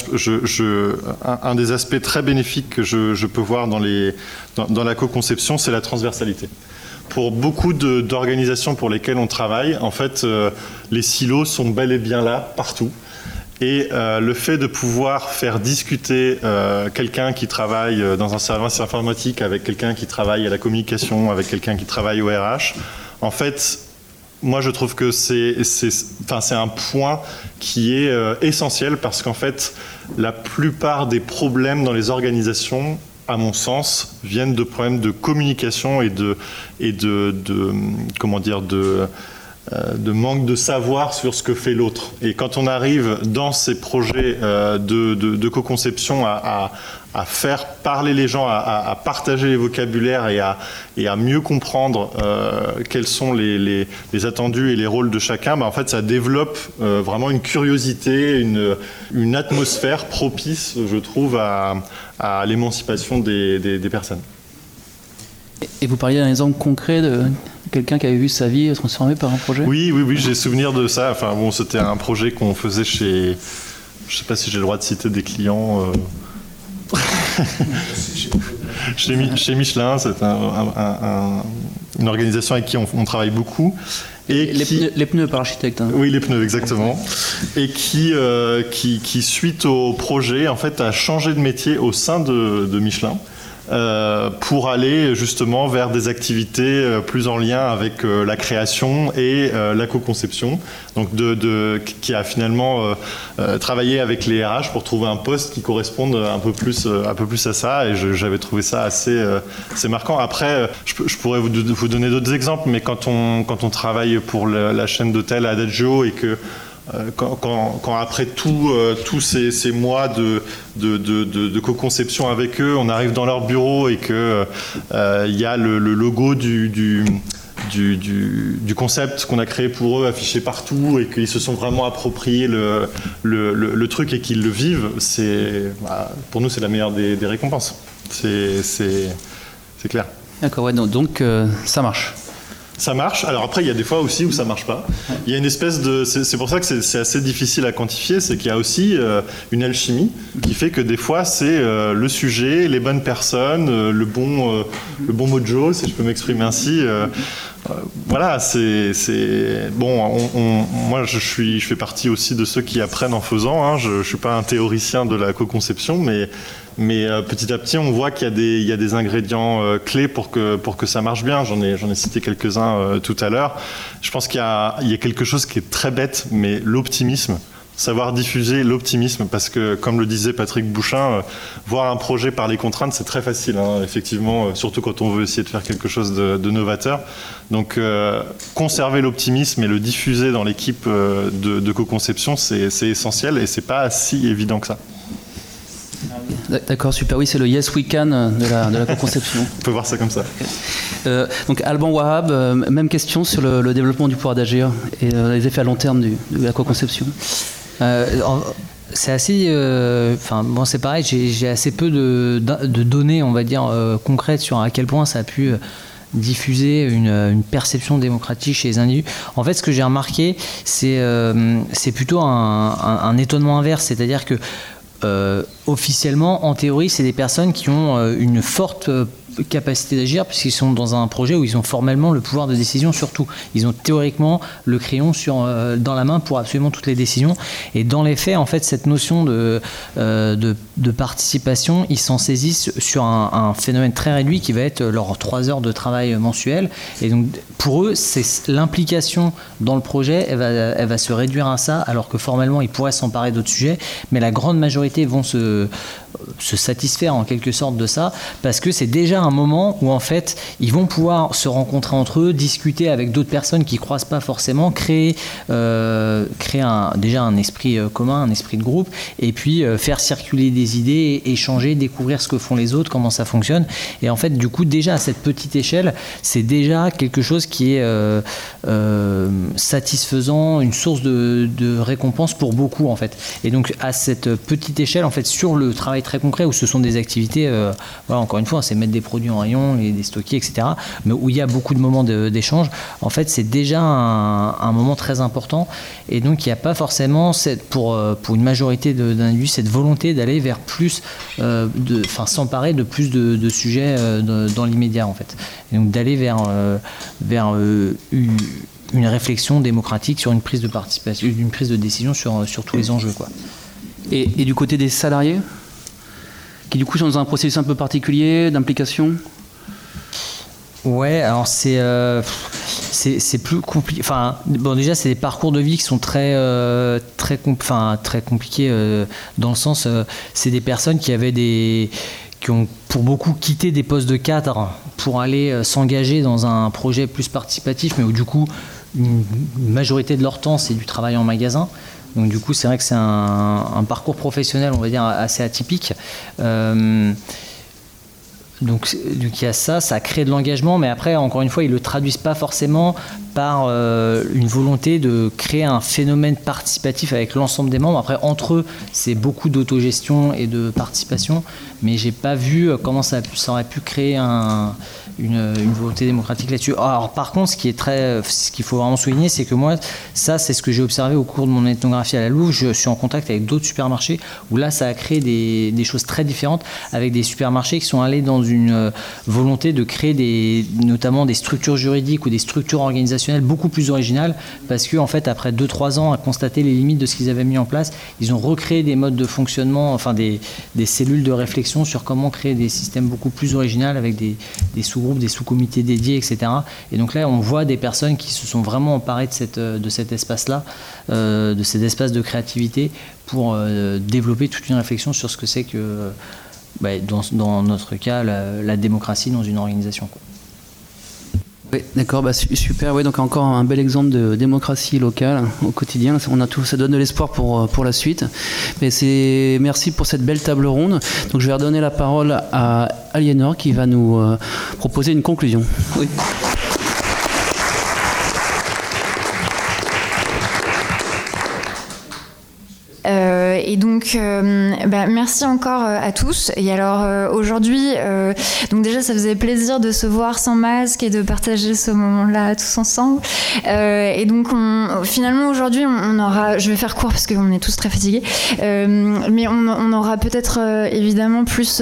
un, des aspects très bénéfiques que je, peux voir dans, la co-conception, c'est la transversalité pour beaucoup d'organisations pour lesquelles on travaille, en fait, les silos sont bel et bien là, partout. Et euh, le fait de pouvoir faire discuter euh, quelqu'un qui travaille euh, dans un service informatique avec quelqu'un qui travaille à la communication, avec quelqu'un qui travaille au RH, en fait, moi je trouve que c'est un point qui est essentiel parce qu'en fait, la plupart des problèmes dans les organisations à mon sens, viennent de problèmes de communication et de, et de, comment dire, de, de manque de savoir sur ce que fait l'autre. Et quand on arrive dans ces projets euh, de, co-conception à, faire parler les gens, à, partager les vocabulaires et à, mieux comprendre euh, quels sont les, attendus et les rôles de chacun, bah, en fait, ça développe vraiment une curiosité, une, une, atmosphère propice, je trouve, à, l'émancipation des, des personnes. Et vous parliez d'un exemple concret de quelqu'un qui avait vu sa vie transformée par un projet Oui, oui, oui, j'ai souvenir de ça. Enfin bon, c'était un projet qu'on faisait chez, je sais pas si j'ai le droit de citer des clients. Euh. [LAUGHS] chez, Michelin, c'est une organisation avec qui on, travaille beaucoup. Et les, pneus, par architecte. Hein. Oui, les pneus, exactement. Et qui, euh, qui, qui, suite au projet, en fait, a changé de métier au sein de, de Michelin. Euh, pour aller justement vers des activités euh, plus en lien avec euh, la création et la co-conception. Donc qui a finalement travaillé avec les RH pour trouver un poste qui corresponde un peu plus, à ça. Et j'avais trouvé ça assez, marquant. Après, je, pourrais vous, donner d'autres exemples, mais quand on, travaille pour la, chaîne d'hôtel Adagio et que euh, quand, après tous euh, ces, mois de, co-conception avec eux, on arrive dans leur bureau et qu'il euh, y a le, logo du, concept qu'on a créé pour eux affiché partout et qu'ils se sont vraiment appropriés le, truc et qu'ils le vivent, c'est, bah, pour nous c'est la meilleure des, récompenses. C'est clair. D'accord, ouais, donc ça marche ça marche. Alors après, il y a des fois aussi où ça marche pas. Il y a une espèce de. C'est pour ça que c'est assez difficile à quantifier, c'est qu'il y a aussi euh, une alchimie qui fait que des fois c'est euh, le sujet, les bonnes personnes, euh, le bon, le bon mojo, si je peux m'exprimer ainsi. voilà, c'est bon. moi, je suis, je fais partie aussi de ceux qui apprennent en faisant. Hein. Je, ne suis pas un théoricien de la co-conception, mais mais euh, petit à petit, on voit qu'il y, a des ingrédients euh, clés pour que, pour que ça marche bien. J'en ai, ai cité quelques-uns euh, tout à l'heure. Je pense qu'il y, a quelque chose qui est très bête, mais l'optimisme. Savoir diffuser l'optimisme, parce que, comme le disait Patrick Bouchin, voir un projet par les contraintes, c'est très facile, hein, effectivement, surtout quand on veut essayer de faire quelque chose de, novateur. Donc, conserver l'optimisme et le diffuser dans l'équipe de, de co-conception, c'est essentiel et c'est pas si évident que ça. D'accord, super. Oui, c'est le Yes We Can de la, de la conception [LAUGHS] On peut voir ça comme ça. Euh, donc, Alban Wahab, euh, même question sur le, développement du pouvoir d'agir et euh, les effets à long terme de la co-conception. c'est assez. Enfin, bon, c'est pareil, j'ai assez peu de, de, données, on va dire, concrètes sur à quel point ça a pu diffuser une, une, perception démocratique chez les individus. En fait, ce que j'ai remarqué, c'est c'est plutôt un, un, étonnement inverse, c'est-à-dire que euh, officiellement, en théorie, c'est des personnes qui ont euh, une forte euh, capacité d'agir puisqu'ils sont dans un projet où ils ont formellement le pouvoir de décision sur tout. Ils ont théoriquement le crayon sur, euh, dans la main pour absolument toutes les décisions. Et dans les faits, en fait, cette notion de, euh, de, participation, ils s'en saisissent sur un, phénomène très réduit qui va être leurs trois heures de travail mensuel. Et donc, pour eux, c'est l'implication dans le projet, elle va, elle va se réduire à ça, alors que formellement, ils pourraient s'emparer d'autres sujets. Mais la grande majorité vont se se satisfaire en quelque sorte de ça, parce que c'est déjà un moment où en fait ils vont pouvoir se rencontrer entre eux, discuter avec d'autres personnes qui croisent pas forcément, créer, euh, créer un, déjà un esprit euh, commun, un esprit de groupe, et puis euh, faire circuler des idées, échanger, découvrir ce que font les autres, comment ça fonctionne. Et en fait, du coup, déjà à cette petite échelle, c'est déjà quelque chose qui est satisfaisant, une source de, de récompense pour beaucoup en fait. Et donc à cette petite échelle, en fait, sur le travail très concret où ce sont des activités, voilà, encore une fois, c'est mettre des produits en rayon, et des stocker, etc. Mais où il y a beaucoup de moments d'échange, en fait, c'est déjà un, moment très important. Et donc, il n'y a pas forcément, cette, pour, euh, pour une majorité d'individus, cette volonté d'aller vers plus, euh, enfin, s'emparer de plus de, sujets euh, dans l'immédiat, en fait. Et donc, d'aller vers, vers une réflexion démocratique sur une prise de participation, une prise de décision sur, sur tous les enjeux, quoi. Et du côté des salariés, qui du coup sont dans un processus un peu particulier d'implication Ouais, alors c'est euh, c'est plus compliqué. Enfin, bon, déjà, c'est des parcours de vie qui sont très euh, très compliqués euh, dans le sens, c'est des personnes qui avaient des qui ont pour beaucoup quitté des postes de cadre pour aller s'engager dans un projet plus participatif, mais où du coup une majorité de leur temps c'est du travail en magasin. Donc du coup, c'est vrai que c'est un, parcours professionnel, on va dire, assez atypique. Donc, il y a ça, ça crée de l'engagement, mais après, encore une fois, ils ne le traduisent pas forcément par euh, une volonté de créer un phénomène participatif avec l'ensemble des membres. Après, entre eux, c'est beaucoup d'autogestion et de participation, mais j'ai pas vu euh, comment ça aurait pu créer un, une, volonté démocratique là-dessus. Alors, par contre, ce qui est très, ce qu'il faut vraiment souligner, c'est que moi, ça, c'est ce que j'ai observé au cours de mon ethnographie à la Louve. Je suis en contact avec d'autres supermarchés où là, ça a créé des, choses très différentes avec des supermarchés qui sont allés dans une euh, volonté de créer des, notamment des structures juridiques ou des structures organisationnelles beaucoup plus originales parce que, en fait, après 2-3 ans à constater les limites de ce qu'ils avaient mis en place, ils ont recréé des modes de fonctionnement, enfin des, des cellules de réflexion sur comment créer des systèmes beaucoup plus originaux avec des, des sous des sous-comités dédiés, etc. Et donc là, on voit des personnes qui se sont vraiment emparées de, de cet espace-là, euh, de cet espace de créativité, pour euh, développer toute une réflexion sur ce que c'est que, bah, dans, notre cas, la, démocratie dans une organisation. Oui, d'accord, bah, super. Oui, donc encore un bel exemple de démocratie locale au quotidien. On a tout, ça donne de l'espoir pour, euh, pour la suite. Mais c'est merci pour cette belle table ronde. Donc je vais redonner la parole à Aliénor qui va nous euh, proposer une conclusion. Oui. et donc, euh, bah, merci encore euh, à tous. Et alors, euh, aujourd'hui, donc déjà, ça faisait plaisir de se voir sans masque et de partager ce moment-là tous ensemble. et donc, on, finalement, aujourd'hui, on, aura, je vais faire court parce qu'on est tous très fatigués, mais on, aura peut-être évidemment plus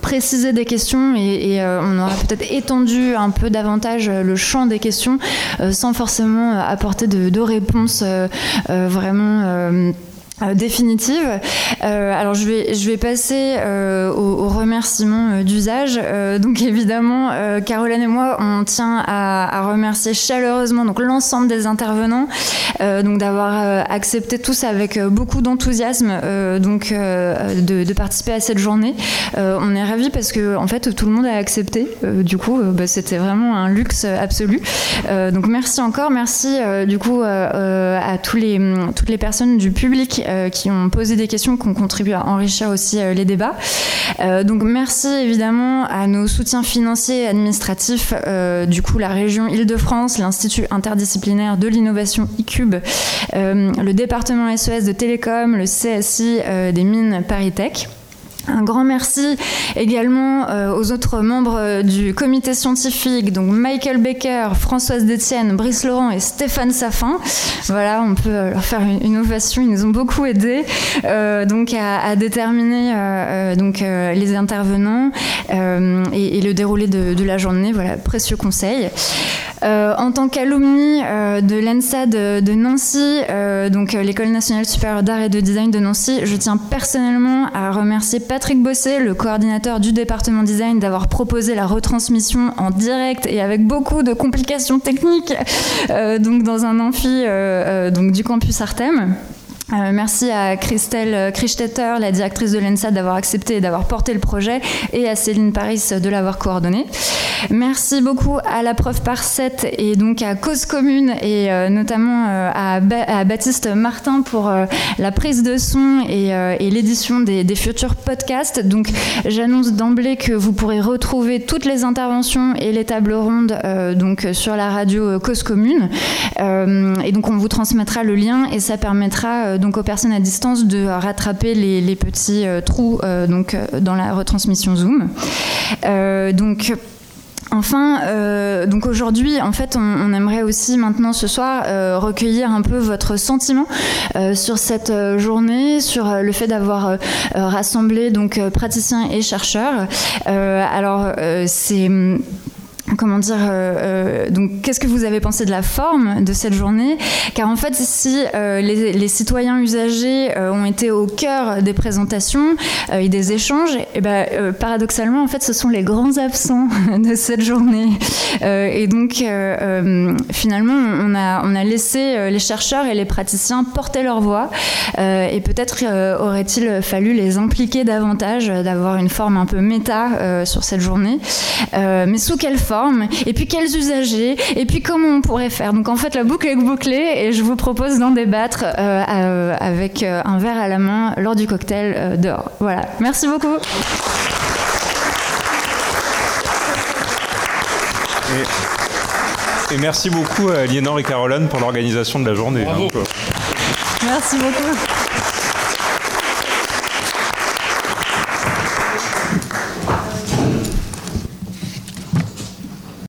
précisé des questions et, on aura peut-être étendu un peu davantage le champ des questions sans forcément apporter de, de réponses vraiment euh, définitive. Euh, alors je vais, je vais passer euh, aux, remerciements d'usage. donc évidemment, Caroline et moi, on tient à, remercier chaleureusement donc l'ensemble des intervenants, donc d'avoir accepté tous avec beaucoup d'enthousiasme donc de, participer à cette journée. on est ravis parce que en fait tout le monde a accepté. du coup, bah, c'était vraiment un luxe absolu. donc merci encore, merci du coup à tous les toutes les personnes du public euh, qui ont posé des questions, qui ont contribué à enrichir aussi euh, les débats. Euh, donc merci évidemment à nos soutiens financiers et administratifs, du coup la région Île-de-France, l'Institut interdisciplinaire de l'innovation ICUBE, le département SES e de Télécom, le CSI des mines ParisTech. Un grand merci également euh, aux autres membres euh, du comité scientifique, donc Michael Baker, Françoise Détienne, Brice Laurent et Stéphane Safin. Voilà, on peut leur faire une, ovation, ils nous ont beaucoup aidés euh, donc à, déterminer donc les intervenants et, le déroulé de, de, la journée. Voilà, précieux conseil. en tant qu'alumni de l'ENSA de, Nancy, donc l'école nationale supérieure d'art et de design de Nancy, je tiens personnellement à remercier Patrick Bossé, le coordinateur du département design, d'avoir proposé la retransmission en direct et avec beaucoup de complications techniques euh, donc dans un amphi euh, euh, du campus Artem. Euh, merci à Christelle Kristetter, la directrice de l'ENSA, d'avoir accepté et d'avoir porté le projet, et à Céline Paris de l'avoir coordonné. Merci beaucoup à la prof par 7 et donc à Cause Commune et euh, notamment euh, à, Baptiste Martin pour la prise de son et, l'édition des, futurs podcasts. Donc j'annonce d'emblée que vous pourrez retrouver toutes les interventions et les tables rondes donc sur la radio Cause Commune. et donc on vous transmettra le lien et ça permettra donc aux personnes à distance de rattraper les, petits euh, trous euh, donc, euh, dans la retransmission Zoom. donc, Enfin, donc aujourd'hui, en fait, on, aimerait aussi maintenant ce soir recueillir un peu votre sentiment sur cette journée, sur le fait d'avoir rassemblé donc praticiens et chercheurs. alors, c'est comment dire, euh, euh, donc qu'est-ce que vous avez pensé de la forme de cette journée? Car en fait, si euh, les, citoyens usagers ont été au cœur des présentations et des échanges, eh ben, paradoxalement, en fait, ce sont les grands absents [LAUGHS] de cette journée. et donc, finalement, on a, on a laissé les chercheurs et les praticiens porter leur voix. et peut-être aurait-il fallu les impliquer davantage, d'avoir une forme un peu méta sur cette journée. mais sous quelle forme? Et puis quels usagers, et puis comment on pourrait faire. Donc en fait, la boucle est bouclée et je vous propose d'en débattre euh, euh, avec euh, un verre à la main lors du cocktail dehors. Voilà, merci beaucoup. Et, merci beaucoup à Aliénor et Caroline pour l'organisation de la journée. Bravo. Merci beaucoup.